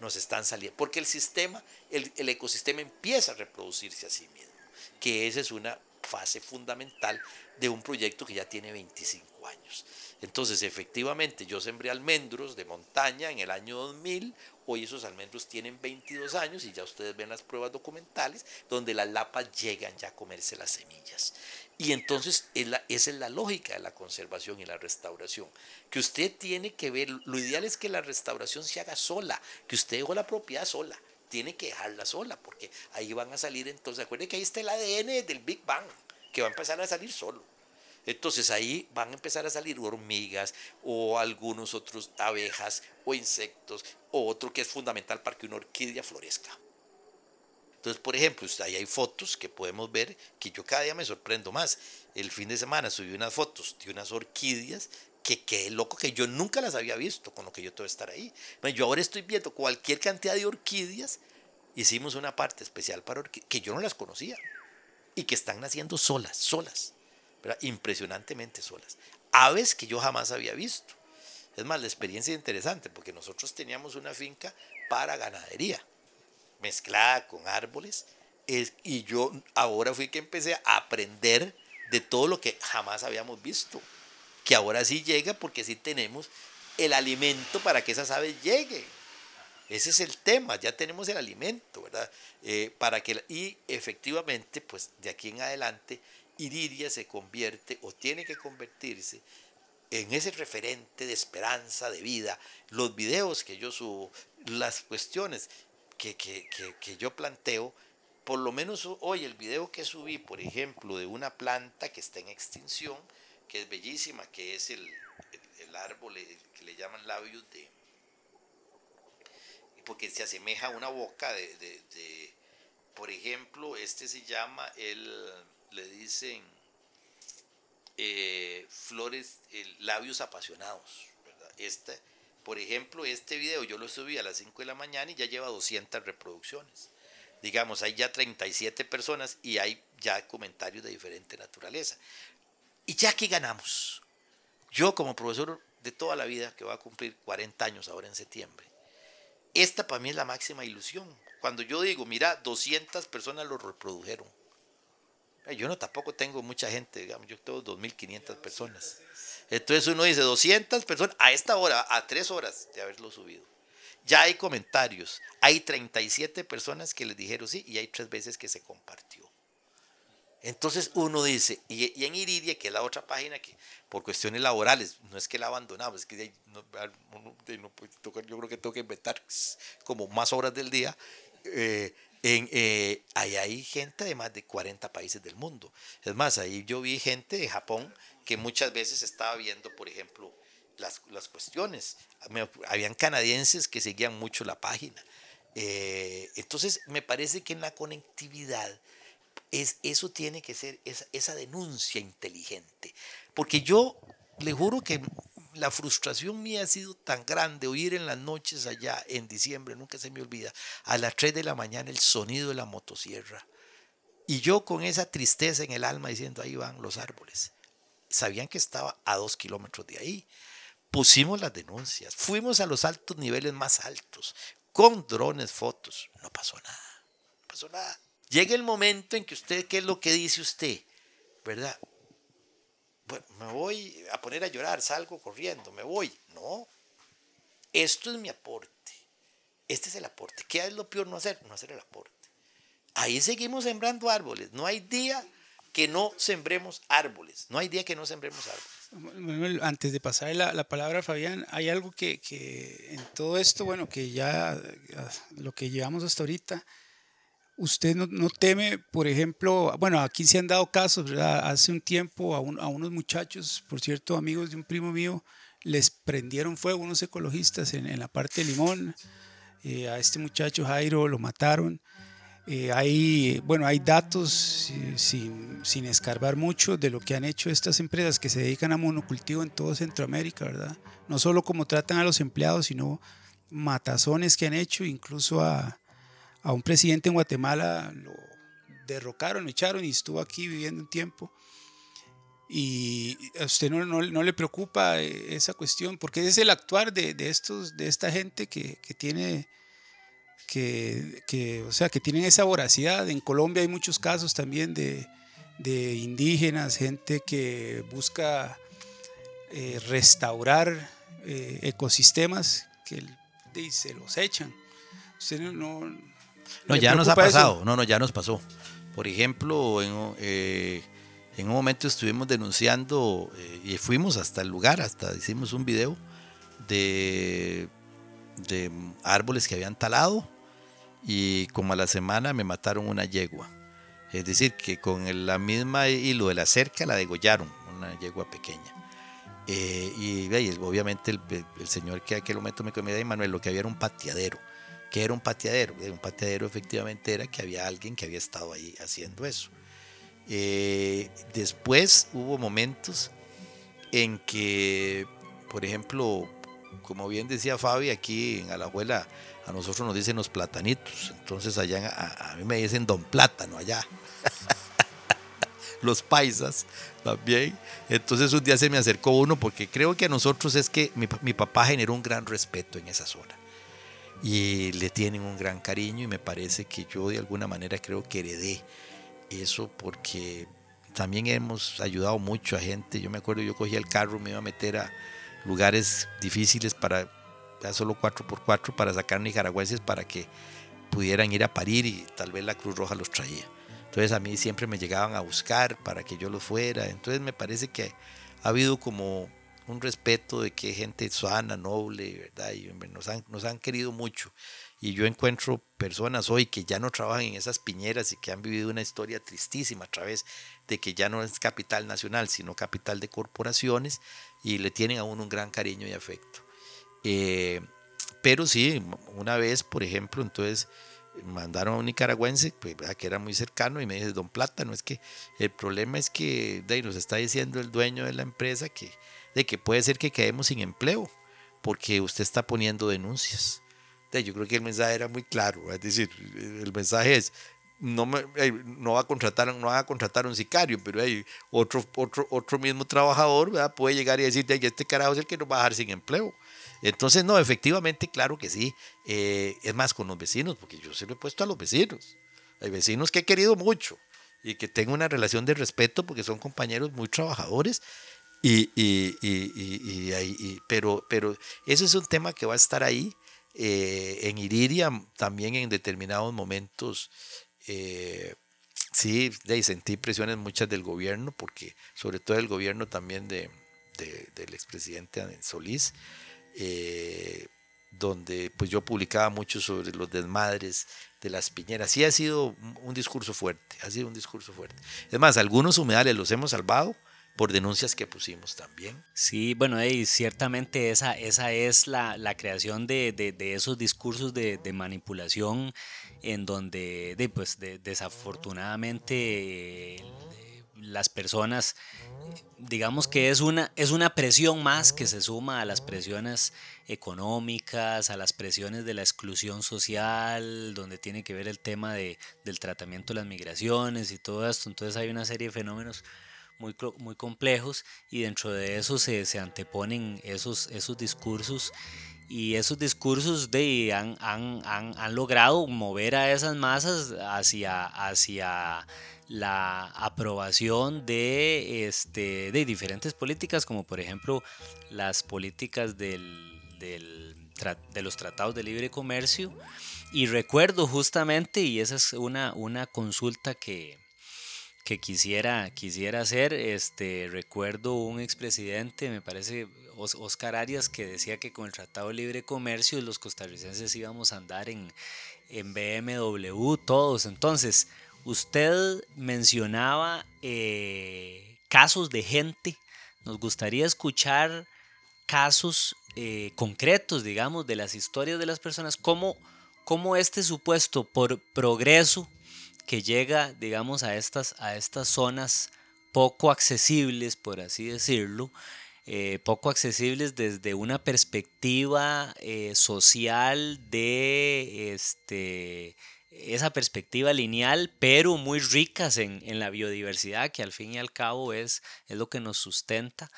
Nos están saliendo, porque el sistema, el, el ecosistema empieza a reproducirse a sí mismo, que esa es una fase fundamental de un proyecto que ya tiene 25 años. Entonces, efectivamente, yo sembré almendros de montaña en el año 2000, hoy esos almendros tienen 22 años y ya ustedes ven las pruebas documentales donde las lapas llegan ya a comerse las semillas. Y entonces esa es la lógica de la conservación y la restauración, que usted tiene que ver, lo ideal es que la restauración se haga sola, que usted dejó la propiedad sola, tiene que dejarla sola, porque ahí van a salir entonces, acuérdense que ahí está el ADN del Big Bang, que va a empezar a salir solo. Entonces ahí van a empezar a salir hormigas o algunos otros abejas o insectos o otro que es fundamental para que una orquídea florezca. Entonces, por ejemplo, ahí hay fotos que podemos ver que yo cada día me sorprendo más. El fin de semana subí unas fotos de unas orquídeas que qué loco que yo nunca las había visto con lo que yo tengo que estar ahí. Yo ahora estoy viendo cualquier cantidad de orquídeas hicimos una parte especial para orquídeas que yo no las conocía y que están naciendo solas, solas, impresionantemente solas. Aves que yo jamás había visto. Es más, la experiencia es interesante porque nosotros teníamos una finca para ganadería, mezclada con árboles, y yo ahora fui que empecé a aprender de todo lo que jamás habíamos visto, que ahora sí llega porque sí tenemos el alimento para que esas aves lleguen. Ese es el tema, ya tenemos el alimento, ¿verdad? Eh, para que, y efectivamente, pues de aquí en adelante, Iridia se convierte o tiene que convertirse en ese referente de esperanza, de vida. Los videos que yo subo, las cuestiones que, que, que yo planteo, por lo menos hoy el video que subí, por ejemplo, de una planta que está en extinción, que es bellísima, que es el, el, árbol que le llaman labios de... porque se asemeja a una boca de, de, por ejemplo, este se llama, el, le dicen eh, flores, labios apasionados. Este, por ejemplo, este video yo lo subí a las 5 de la mañana y ya lleva 200 reproducciones digamos, hay ya 37 personas y hay ya comentarios de diferente naturaleza. Y ya que ganamos, yo como profesor de toda la vida, que va a cumplir 40 años ahora en septiembre, esta para mí es la máxima ilusión. Cuando yo digo, mira, 200 personas lo reprodujeron. Yo no tampoco tengo mucha gente, digamos, yo tengo 2.500 personas. Entonces uno dice, 200 personas a esta hora, a tres horas de haberlo subido. Ya hay comentarios. Hay 37 personas que les dijeron sí y hay tres veces que se compartió. Entonces uno dice, y, en Iridia, que es la otra página que por cuestiones laborales, no es que la abandonamos, es que no, yo creo que tengo que inventar como más horas del día. Eh, eh, hay gente de más de 40 países del mundo. Es más, ahí yo vi gente de Japón que muchas veces estaba viendo, por ejemplo, las, las cuestiones. habían canadienses que seguían mucho la página. Eh, entonces, me parece que en la conectividad es, eso tiene que ser esa, esa denuncia inteligente. Porque yo le juro que la frustración mía ha sido tan grande oír en las noches allá en diciembre, nunca se me olvida, a las 3 de la mañana el sonido de la motosierra. Y yo con esa tristeza en el alma diciendo, ahí van los árboles. Sabían que estaba a dos kilómetros de ahí pusimos las denuncias, fuimos a los altos niveles más altos, con drones, fotos, no pasó nada, no pasó nada. Llega el momento en que usted, ¿qué es lo que dice usted? ¿Verdad? Bueno, me voy a poner a llorar, salgo corriendo, me voy. No, esto es mi aporte. Este es el aporte. ¿Qué es lo peor no hacer? No hacer el aporte. Ahí seguimos sembrando árboles. No hay día que no sembremos árboles. No hay día que no sembremos árboles antes de pasar la, palabra a Fabián, hay algo que, en todo esto, bueno, que ya lo que llevamos hasta ahorita, usted no, teme, por ejemplo, bueno, aquí se han dado casos, ¿verdad? Hace un tiempo a, unos muchachos, por cierto, amigos de un primo mío, les prendieron fuego unos ecologistas en, la parte de Limón. Eh, a este muchacho Jairo lo mataron. Eh, hay, bueno, hay datos eh, sin, sin, escarbar mucho de lo que han hecho estas empresas que se dedican a monocultivo en todo Centroamérica, ¿verdad? No solo como tratan a los empleados, sino matazones que han hecho, incluso a, a un presidente en Guatemala lo derrocaron, lo echaron y estuvo aquí viviendo un tiempo. Y a usted no, no, no le preocupa eh, esa cuestión, porque es el actuar de, de estos, de esta gente que, que tiene que, o sea, que tienen esa voracidad. En Colombia hay muchos casos también de, indígenas, gente que busca eh, restaurar eh, ecosistemas que se los echan. Usted no, no, ya nos ha pasado, no, no, ya nos pasó. Por ejemplo, en, eh, en un momento estuvimos denunciando y fuimos hasta el lugar, hasta hicimos un video de, de árboles que habían talado y como a la semana me mataron una yegua. Es decir, que con la misma hilo de la cerca la degollaron, una yegua pequeña. Eh, y, obviamente el, señor que aquel momento me comía, Manuel, lo que había era un pateadero. ¿Qué era un pateadero? Un pateadero efectivamente era que había alguien que había estado ahí haciendo eso. Eh, después hubo momentos en que, por ejemplo, como bien decía Fabi, aquí en Alajuela a nosotros nos dicen los platanitos, entonces allá a, mí me dicen don plátano allá. los paisas también. Entonces un día se me acercó uno porque creo que a nosotros es que mi, mi papá generó un gran respeto en esa zona y le tienen un gran cariño y me parece que yo de alguna manera creo que heredé eso porque también hemos ayudado mucho a gente. Yo me acuerdo, yo cogía el carro, me iba a meter a lugares difíciles para solo 4x4 para sacar nicaragüenses para que pudieran ir a parir y tal vez la Cruz Roja los traía. Entonces a mí siempre me llegaban a buscar para que yo lo fuera. Entonces me parece que ha habido como un respeto de que gente sana, noble, ¿verdad? Y nos han, nos han querido mucho. Y yo encuentro personas hoy que ya no trabajan en esas piñeras y que han vivido una historia tristísima a través de que ya no es capital nacional, sino capital de corporaciones y le tienen a uno un gran cariño y afecto. Eh, pero sí, una vez, por ejemplo, entonces mandaron a un nicaragüense, pues, que era muy cercano, y me dice, don Plátano, es que el problema es que de, nos está diciendo el dueño de la empresa que, de que puede ser que quedemos sin empleo, porque usted está poniendo denuncias. De, yo creo que el mensaje era muy claro, es decir, el mensaje es, no, me, no, va a contratar, no va a contratar un sicario, pero hay otro, otro, otro mismo trabajador puede llegar y decir, este carajo es el que nos va a dejar sin empleo. Entonces, no, efectivamente, claro que sí. Eh, es más, con los vecinos, porque yo se lo he puesto a los vecinos. Hay vecinos que he querido mucho y que tengo una relación de respeto porque son compañeros muy trabajadores. Y, y, y, y pero, pero eso es un tema que va a estar ahí. Eh, en Iridia también en determinados momentos eh, sí, de, sentí presiones muchas del gobierno, porque sobre todo el gobierno también de, del expresidente Solís, eh, donde pues yo publicaba mucho sobre los desmadres de las piñeras. Sí ha sido un discurso fuerte, ha sido un discurso fuerte. Es más, algunos humedales los hemos salvado por denuncias que pusimos también. Sí, bueno, y ciertamente esa, esa es la, creación de, esos discursos de, manipulación en donde pues, desafortunadamente las personas, digamos que es una, es una presión más que se suma a las presiones económicas, a las presiones de la exclusión social, donde tiene que ver el tema de, del tratamiento de las migraciones y todo esto. Entonces hay una serie de fenómenos muy, muy complejos y dentro de eso se, se anteponen esos, esos discursos y esos discursos de, han, han, han, han, logrado mover a esas masas hacia, hacia la aprobación de, este, de diferentes políticas, como por ejemplo las políticas del, del, de los tratados de libre comercio. Y recuerdo justamente, y esa es una, una consulta que, que quisiera, quisiera hacer. Este, recuerdo un expresidente, me parece Oscar Arias, que decía que con el Tratado de Libre Comercio los costarricenses íbamos a andar en, en BMW todos. Entonces, usted mencionaba eh, casos de gente. Nos gustaría escuchar casos eh, concretos, digamos, de las historias de las personas, cómo, este supuesto por progreso que llega, digamos, a estas, a estas zonas poco accesibles, por así decirlo, eh, poco accesibles desde una perspectiva social de este, esa perspectiva lineal, pero muy ricas en, en, la biodiversidad, que al fin y al cabo es, es lo que nos sustenta.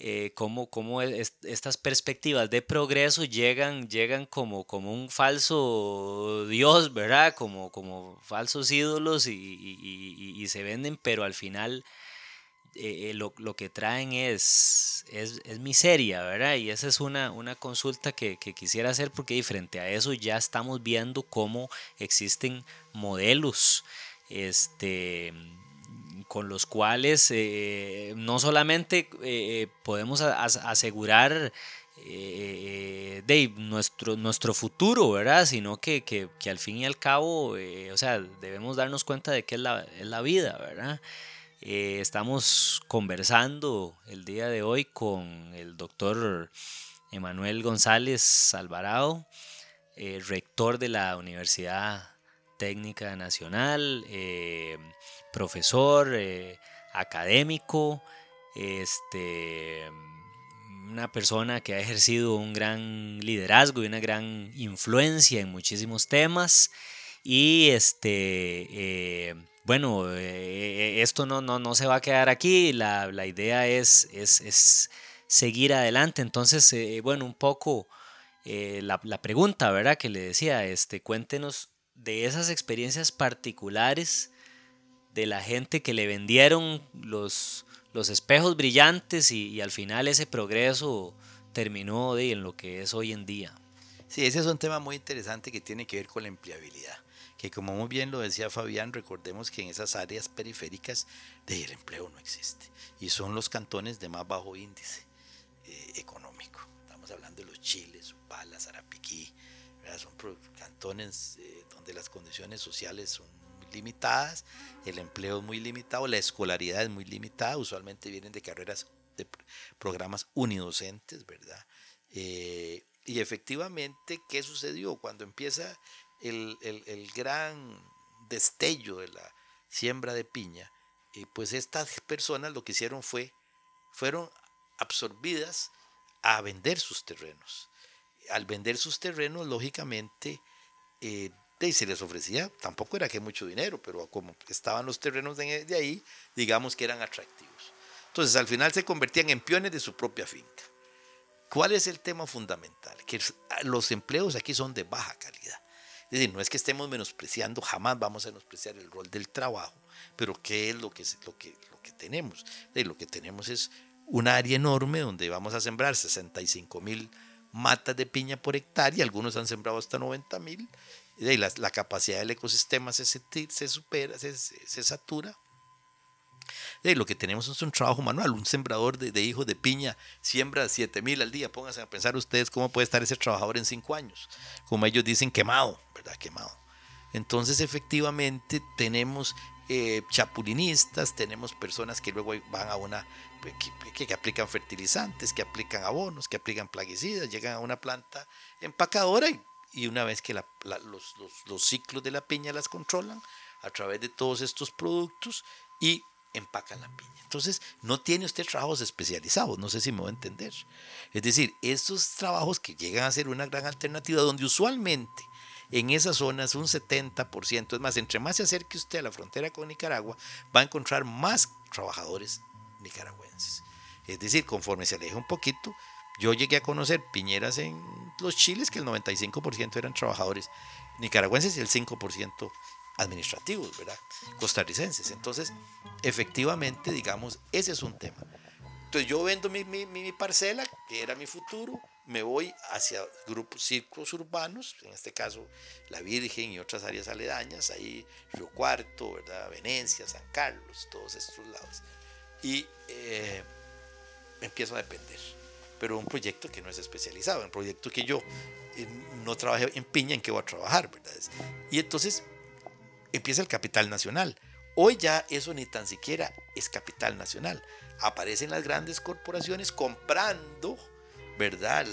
Eh, cómo, cómo estas perspectivas de progreso llegan, llegan como, como un falso Dios, ¿verdad? Como, como falsos ídolos y, se venden, pero al final eh, eh, lo, que traen es, es, miseria, ¿verdad? Y esa es una, una consulta que, que, quisiera hacer porque frente a eso ya estamos viendo cómo existen modelos este, con los cuales eh, no solamente podemos asegurar de nuestro, nuestro futuro, ¿verdad? Sino que, al fin y al cabo, o sea, debemos darnos cuenta de que es la, es la vida, ¿verdad? Estamos conversando el día de hoy con el doctor Emanuel González Alvarado, rector de la Universidad Técnica Nacional, profesor, eh, académico, este, una persona que ha ejercido un gran liderazgo y una gran influencia en muchísimos temas. Y este, eh, bueno, eh, esto no, no, no, se va a quedar aquí, la, la idea es, es, es, seguir adelante. Entonces, eh, bueno, un poco la, la, pregunta, ¿verdad? Que le decía, este, cuéntenos de esas experiencias particulares de la gente que le vendieron los, los espejos brillantes y, al final ese progreso terminó de, en lo que es hoy en día. Sí, ese es un tema muy interesante que tiene que ver con la empleabilidad. Que como muy bien lo decía Fabián, recordemos que en esas áreas periféricas el empleo no existe. Y son los cantones de más bajo índice eh, económico. Estamos hablando de los Chiles, Upala, Zarapiquí. Son cantones eh, donde las condiciones sociales son limitadas, el empleo es muy limitado, la escolaridad es muy limitada, usualmente vienen de carreras, de programas unidocentes, ¿verdad? Eh, y efectivamente, ¿qué sucedió? Cuando empieza el, gran destello de la siembra de piña, eh, pues estas personas lo que hicieron fue, fueron absorbidas a vender sus terrenos. Al vender sus terrenos, lógicamente, eh, y se les ofrecía, tampoco era que mucho dinero, pero como estaban los terrenos de, ahí, digamos que eran atractivos. Entonces al final se convertían en peones de su propia finca. ¿Cuál es el tema fundamental? Que los empleos aquí son de baja calidad. Es decir, no es que estemos menospreciando, jamás vamos a menospreciar el rol del trabajo, pero ¿qué es lo que, lo que, lo que tenemos? lo que tenemos es un área enorme donde vamos a sembrar 65 mil matas de piña por hectárea, algunos han sembrado hasta 90 mil, la, la, capacidad del ecosistema se, se supera, se, se, satura. Lo que tenemos es un trabajo manual, un sembrador de, hijos de piña siembra 7 mil al día. Pónganse a pensar ustedes cómo puede estar ese trabajador en 5 años. Como ellos dicen, quemado, ¿verdad? Quemado. Entonces, efectivamente, tenemos eh, chapulinistas, tenemos personas que luego van a una, que, que, aplican fertilizantes, que aplican abonos, que aplican plaguicidas, llegan a una planta empacadora y y una vez que los, los, ciclos de la piña las controlan a través de todos estos productos y empacan la piña. Entonces, no tiene usted trabajos especializados, no sé si me voy a entender. Es decir, estos trabajos que llegan a ser una gran alternativa, donde usualmente en esas zonas un 70%, es más, entre más se acerque usted a la frontera con Nicaragua, va a encontrar más trabajadores nicaragüenses. Es decir, conforme se aleja un poquito, yo llegué a conocer piñeras en los chiles que el 95% eran trabajadores nicaragüenses y el 5% administrativos, ¿verdad? Costarricenses. Entonces, efectivamente, digamos, ese es un tema. Entonces yo vendo mi, mi, parcela, que era mi futuro, me voy hacia grupos, círculos urbanos, en este caso La Virgen y otras áreas aledañas, ahí Río Cuarto, ¿verdad? Venecia, San Carlos, todos estos lados. Y eh, empiezo a depender pero un proyecto que no es especializado, un proyecto que yo eh, no trabajé en piña, ¿en qué voy a trabajar? ¿verdad? Y entonces empieza el capital nacional. Hoy ya eso ni tan siquiera es capital nacional. Aparecen las grandes corporaciones comprando, ¿verdad?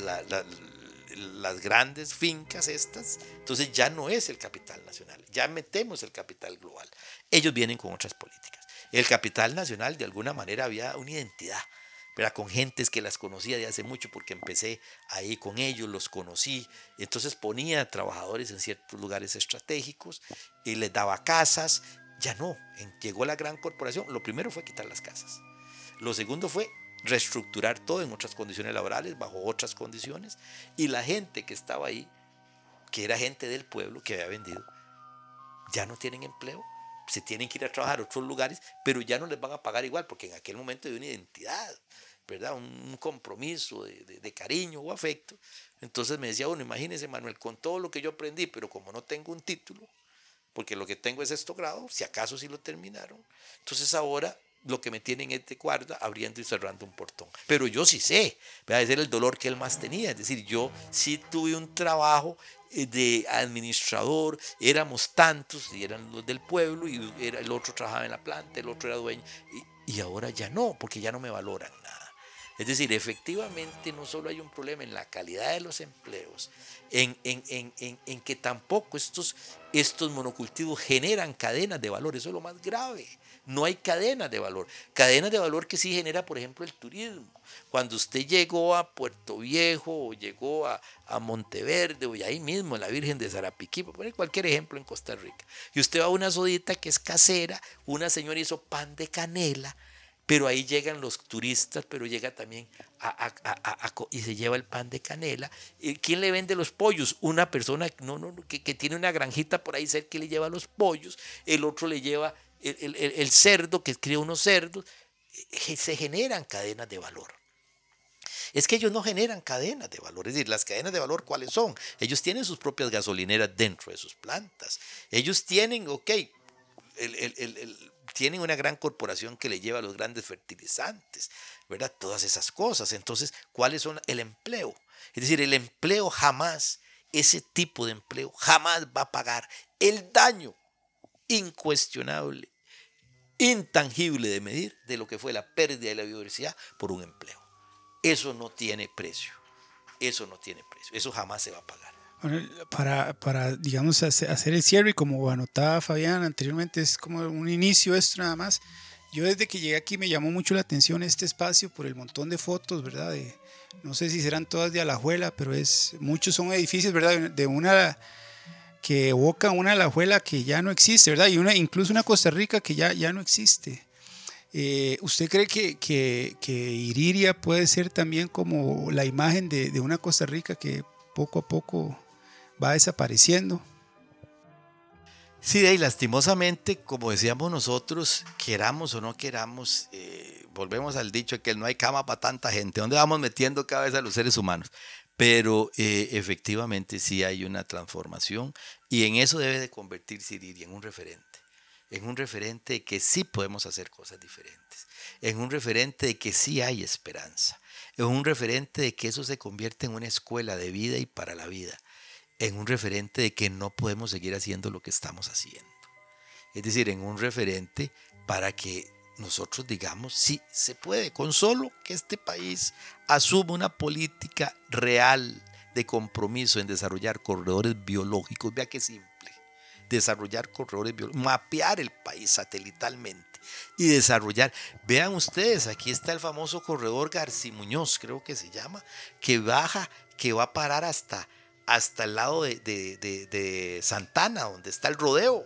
las grandes fincas estas. Entonces ya no es el capital nacional, ya metemos el capital global. Ellos vienen con otras políticas. El capital nacional de alguna manera había una identidad con gentes que las conocía de hace mucho porque empecé ahí con ellos, los conocí, entonces ponía trabajadores en ciertos lugares estratégicos y les daba casas, ya no, llegó la gran corporación, lo primero fue quitar las casas, lo segundo fue reestructurar todo en otras condiciones laborales, bajo otras condiciones, y la gente que estaba ahí, que era gente del pueblo que había vendido, ya no tienen empleo, se tienen que ir a trabajar a otros lugares, pero ya no les van a pagar igual, porque en aquel momento hay una identidad, ¿verdad? Un compromiso de, cariño o afecto. Entonces me decía, bueno, imagínese Manuel, con todo lo que yo aprendí, pero como no tengo un título, porque lo que tengo es sexto grado, si acaso sí lo terminaron, entonces ahora lo que me tienen es de guarda abriendo y cerrando un portón. Pero yo sí sé, ese era el dolor que él más tenía, es decir, yo sí tuve un trabajo de administrador, éramos tantos, y eran los del pueblo, y era, el otro trabajaba en la planta, el otro era dueño, y, y ahora ya no, porque ya no me valoran nada. Es decir, efectivamente no solo hay un problema en la calidad de los empleos, en, en, que tampoco estos, estos monocultivos generan cadenas de valor, eso es lo más grave. No hay cadenas de valor. Cadenas de valor que sí genera, por ejemplo, el turismo. Cuando usted llegó a Puerto Viejo o llegó a, a Monteverde o ahí mismo en la Virgen de Zarapiquí, por poner cualquier ejemplo en Costa Rica, y usted va a una sodita que es casera, una señora hizo pan de canela, pero ahí llegan los turistas, pero llega también y se lleva el pan de canela. ¿Quién le vende los pollos? Una persona no, no, que, tiene una granjita por ahí cerca que le lleva los pollos, el otro le lleva el, cerdo, que cría unos cerdos. Eh, se generan cadenas de valor. Es que ellos no generan cadenas de valor. Es decir, las cadenas de valor, ¿cuáles son? Ellos tienen sus propias gasolineras dentro de sus plantas. Ellos tienen, ok, el, tienen una gran corporación que le lleva los grandes fertilizantes, ¿verdad? Todas esas cosas. Entonces, ¿cuáles son el empleo? Es decir, el empleo jamás, ese tipo de empleo, jamás va a pagar el daño incuestionable, intangible de medir de lo que fue la pérdida de la biodiversidad por un empleo. Eso no tiene precio. Eso no tiene precio. Eso jamás se va a pagar para, para, digamos, hacer el cierre, como anotaba Fabián anteriormente, es como un inicio esto nada más. Yo desde que llegué aquí me llamó mucho la atención este espacio por el montón de fotos, ¿verdad? De, no sé si serán todas de Alajuela, pero es muchos son edificios, ¿verdad? De una que evoca una Alajuela que ya no existe, ¿verdad? Y una, incluso una Costa Rica que ya, ya no existe. Eh, ¿Usted cree que, que, que, Iriria puede ser también como la imagen de, de una Costa Rica que poco a poco va desapareciendo. Sí, y lastimosamente, como decíamos nosotros, queramos o no queramos, eh, volvemos al dicho que no hay cama para tanta gente. ¿Dónde vamos metiendo cada vez a los seres humanos? Pero eh, efectivamente sí hay una transformación y en eso debe de convertirse Iridia en un referente. En un referente de que sí podemos hacer cosas diferentes. En un referente de que sí hay esperanza. En un referente de que eso se convierte en una escuela de vida y para la vida en un referente de que no podemos seguir haciendo lo que estamos haciendo. Es decir, en un referente para que nosotros digamos, sí, se puede, con solo que este país asuma una política real de compromiso en desarrollar corredores biológicos. Vea qué simple. Desarrollar corredores biológicos, mapear el país satelitalmente y desarrollar. Vean ustedes, aquí está el famoso corredor García Muñoz, creo que se llama, que baja, que va a parar hasta hasta el lado de, Santana, donde está el rodeo.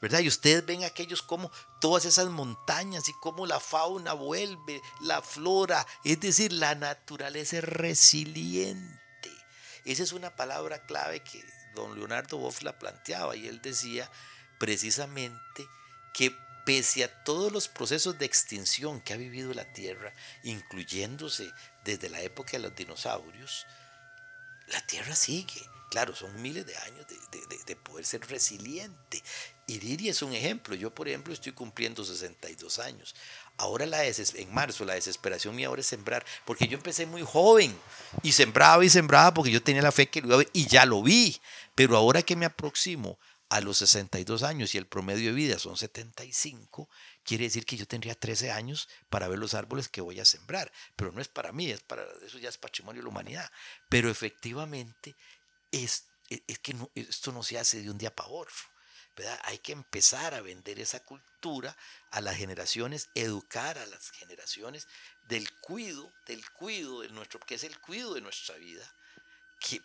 ¿Verdad? Y ustedes ven aquellos como todas esas montañas y cómo la fauna vuelve, la flora, es decir, la naturaleza es resiliente. Esa es una palabra clave que don Leonardo Boff la planteaba y él decía precisamente que pese a todos los procesos de extinción que ha vivido la Tierra, incluyéndose desde la época de los dinosaurios, la Tierra sigue. Claro, son miles de años de, poder ser resiliente. Y es un ejemplo. Yo, por ejemplo, estoy cumpliendo 62 años. Ahora la en marzo la desesperación mía ahora es sembrar, porque yo empecé muy joven y sembraba y sembraba porque yo tenía la fe que lo iba a ver y ya lo vi. Pero ahora que me aproximo a los 62 años y el promedio de vida son 75, quiere decir que yo tendría 13 años para ver los árboles que voy a sembrar. Pero no es para mí, es para, eso ya es patrimonio de la humanidad. Pero efectivamente es, es que esto no se hace de un día para otro. Hay que empezar a vender esa cultura a las generaciones, educar a las generaciones del cuido, del cuido de nuestro, que es el cuido de nuestra vida,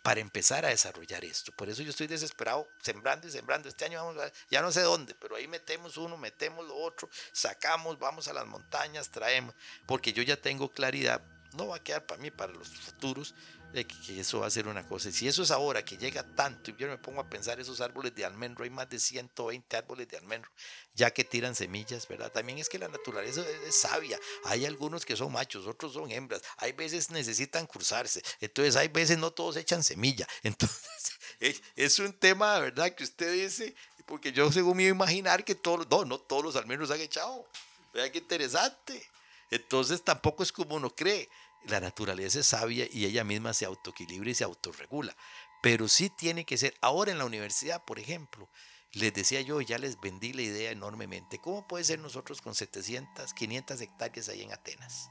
para empezar a desarrollar esto. Por eso yo estoy desesperado, sembrando y sembrando. Este año vamos a, ya no sé dónde, pero ahí metemos uno, metemos lo otro, sacamos, vamos a las montañas, traemos, porque yo ya tengo claridad, no va a quedar para mí, para los futuros, que eso va a ser una cosa. Si eso es ahora que llega tanto, y yo me pongo a pensar esos árboles de almendro, hay más de 120 árboles de almendro, ya que tiran semillas, ¿verdad? También es que la naturaleza es, sabia. Hay algunos que son machos, otros son hembras. Hay veces necesitan cruzarse. Entonces, hay veces no todos echan semilla. Entonces, es un tema, ¿verdad? Que usted dice, porque yo según me imaginar que todos, no, no todos los almendros han echado. Vean qué interesante. Entonces, tampoco es como uno cree la naturaleza es sabia y ella misma se autoequilibra y se autorregula. Pero sí tiene que ser, ahora en la universidad, por ejemplo, les decía yo, ya les vendí la idea enormemente, ¿cómo puede ser nosotros con 700, 500 hectáreas ahí en Atenas?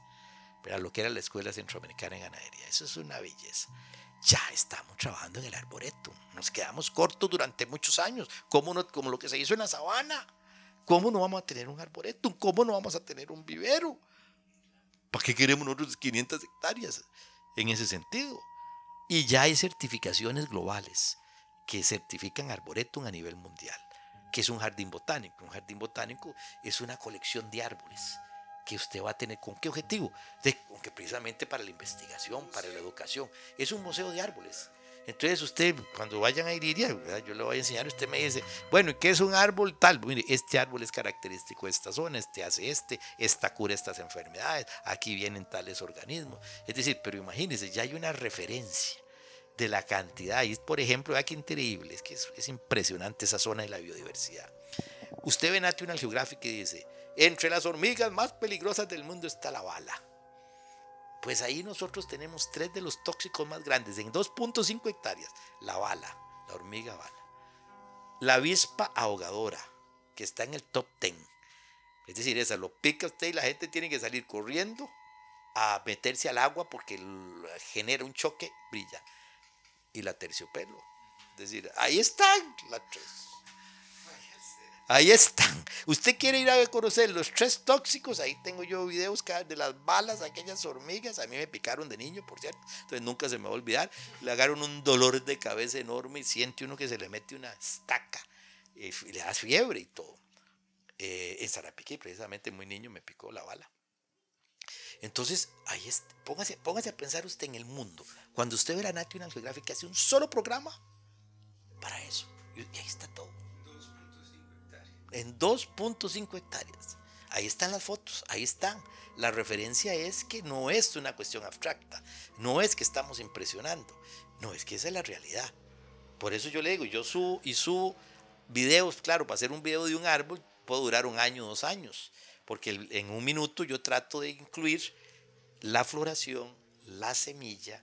pero lo que era la Escuela Centroamericana de Ganadería. Eso es una belleza. Ya estamos trabajando en el arboretum. Nos quedamos cortos durante muchos años, como, no, como lo que se hizo en la sabana. ¿Cómo no vamos a tener un arboretum? ¿Cómo no vamos a tener un vivero? ¿Para qué queremos nosotros 500 hectáreas en ese sentido? Y ya hay certificaciones globales que certifican arboretum a nivel mundial, que es un jardín botánico. Un jardín botánico es una colección de árboles que usted va a tener. ¿Con qué objetivo? De, que precisamente para la investigación, para la educación. Es un museo de árboles. Entonces usted, cuando vayan a Iriria, yo le voy a enseñar, usted me dice, bueno, ¿y qué es un árbol tal? Mire, este árbol es característico de esta zona, este hace este, esta cura estas enfermedades, aquí vienen tales organismos. Es decir, pero imagínense, ya hay una referencia de la cantidad. Y por ejemplo, vea qué increíble, es que es, impresionante esa zona de la biodiversidad. Usted ve National Geographic y dice, entre las hormigas más peligrosas del mundo está la bala. Pues ahí nosotros tenemos tres de los tóxicos más grandes en 2.5 hectáreas. La bala, la hormiga bala. La avispa ahogadora, que está en el top 10. Es decir, esa lo pica usted y la gente tiene que salir corriendo a meterse al agua porque genera un choque, brilla. Y la terciopelo. Es decir, ahí están las tres. Ahí están. Usted quiere ir a conocer los tres tóxicos. Ahí tengo yo videos de las balas, aquellas hormigas. A mí me picaron de niño, por cierto. Entonces nunca se me va a olvidar. Le agarran un dolor de cabeza enorme y siente uno que se le mete una estaca. Y le da fiebre y todo. Eh, en Zarapiquí, precisamente muy niño, me picó la bala. Entonces, ahí está. Póngase, póngase a pensar usted en el mundo. Cuando usted ve la National Geographic, hace un solo programa para eso. Y ahí está todo en 2.5 hectáreas. Ahí están las fotos, ahí están. La referencia es que no es una cuestión abstracta, no es que estamos impresionando, no, es que esa es la realidad. Por eso yo le digo, yo subo y subo videos, claro, para hacer un video de un árbol puedo durar un año, dos años, porque en un minuto yo trato de incluir la floración, la semilla,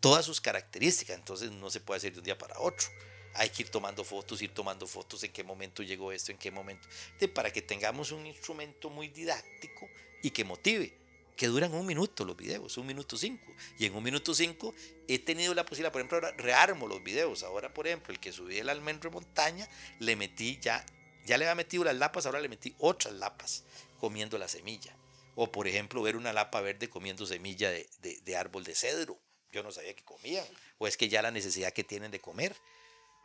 todas sus características, entonces no se puede hacer de un día para otro hay que ir tomando fotos, ir tomando fotos en qué momento llegó esto, en qué momento, para que tengamos un instrumento muy didáctico y que motive, que duran un minuto los videos, un minuto cinco, y en un minuto cinco he tenido la posibilidad, por ejemplo, ahora rearmo los videos, ahora por ejemplo, el que subí el almendro de montaña, le metí ya, ya le había metido las lapas, ahora le metí otras lapas comiendo la semilla, o por ejemplo ver una lapa verde comiendo semilla de, de árbol de cedro, yo no sabía que comían, o es que ya la necesidad que tienen de comer,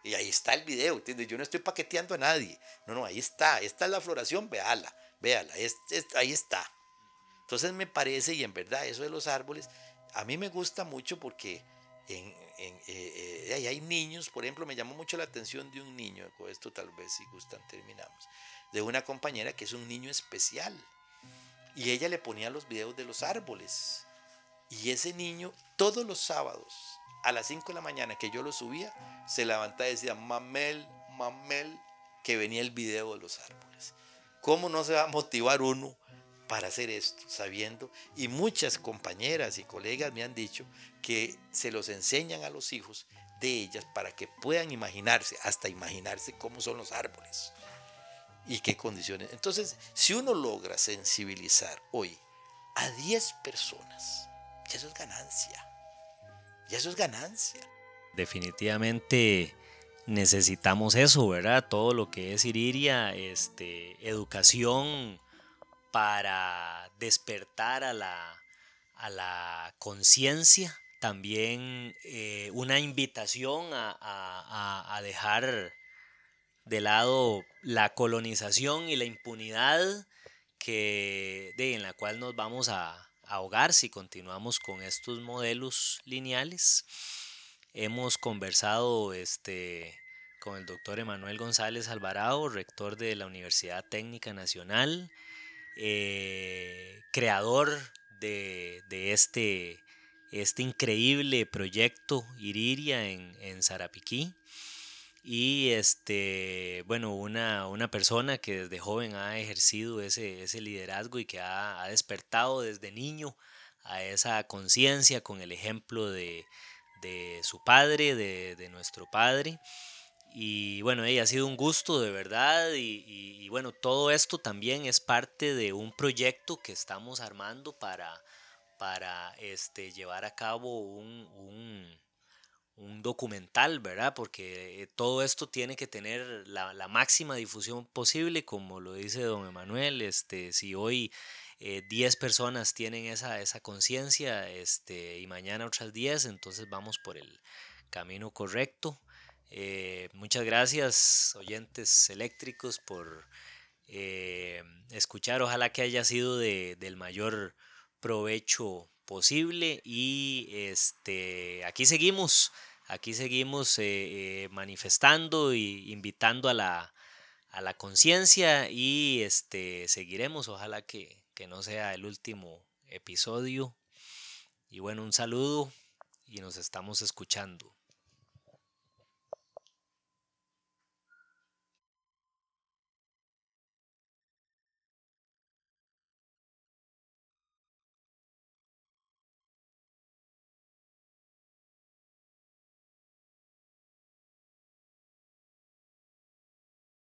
y ahí está el video, ¿entiendes? Yo no estoy paqueteando a nadie. No, no, ahí está. Esta es la floración, véala, véala. ahí está. Entonces me parece, y en verdad, eso de los árboles, a mí me gusta mucho porque en, en, eh, eh, hay niños, por ejemplo, me llamó mucho la atención de un niño, con esto tal vez si gustan terminamos, de una compañera que es un niño especial. Y ella le ponía los videos de los árboles. Y ese niño todos los sábados a las 5 de la mañana que yo lo subía, se levantaba y decía, mamel, mamel, que venía el video de los árboles. ¿Cómo no se va a motivar uno para hacer esto, sabiendo? Y muchas compañeras y colegas me han dicho que se los enseñan a los hijos de ellas para que puedan imaginarse, hasta imaginarse cómo son los árboles y qué condiciones. Entonces, si uno logra sensibilizar hoy a 10 personas, eso es ganancia. Y eso es ganancia. Definitivamente necesitamos eso, ¿verdad? Todo lo que es Iriria, este, educación para despertar a la, a la conciencia, también eh, una invitación a, a, dejar de lado la colonización y la impunidad que, de, en la cual nos vamos a, ahogar si continuamos con estos modelos lineales. Hemos conversado este, con el doctor Emanuel González Alvarado, rector de la Universidad Técnica Nacional, eh, creador de, este, este, increíble proyecto Iriria en, en Zarapiquí y este, bueno, una, una, persona que desde joven ha ejercido ese, ese liderazgo y que ha, despertado desde niño a esa conciencia con el ejemplo de, de su padre, de, de, nuestro padre. Y bueno, ella ha sido un gusto de verdad y, y, bueno, todo esto también es parte de un proyecto que estamos armando para, para este, llevar a cabo un, un, un documental, ¿verdad? Porque eh, todo esto tiene que tener la, la, máxima difusión posible, como lo dice don Emanuel, este, si hoy 10 eh, personas tienen esa, esa conciencia este, y mañana otras 10, entonces vamos por el camino correcto. Eh, muchas gracias, oyentes eléctricos, por escuchar. Ojalá que haya sido de, del mayor provecho posible y este aquí seguimos aquí seguimos eh, eh, manifestando y invitando a la, a la conciencia y este seguiremos. Ojalá que, que no sea el último episodio. Y bueno un saludo y nos estamos escuchando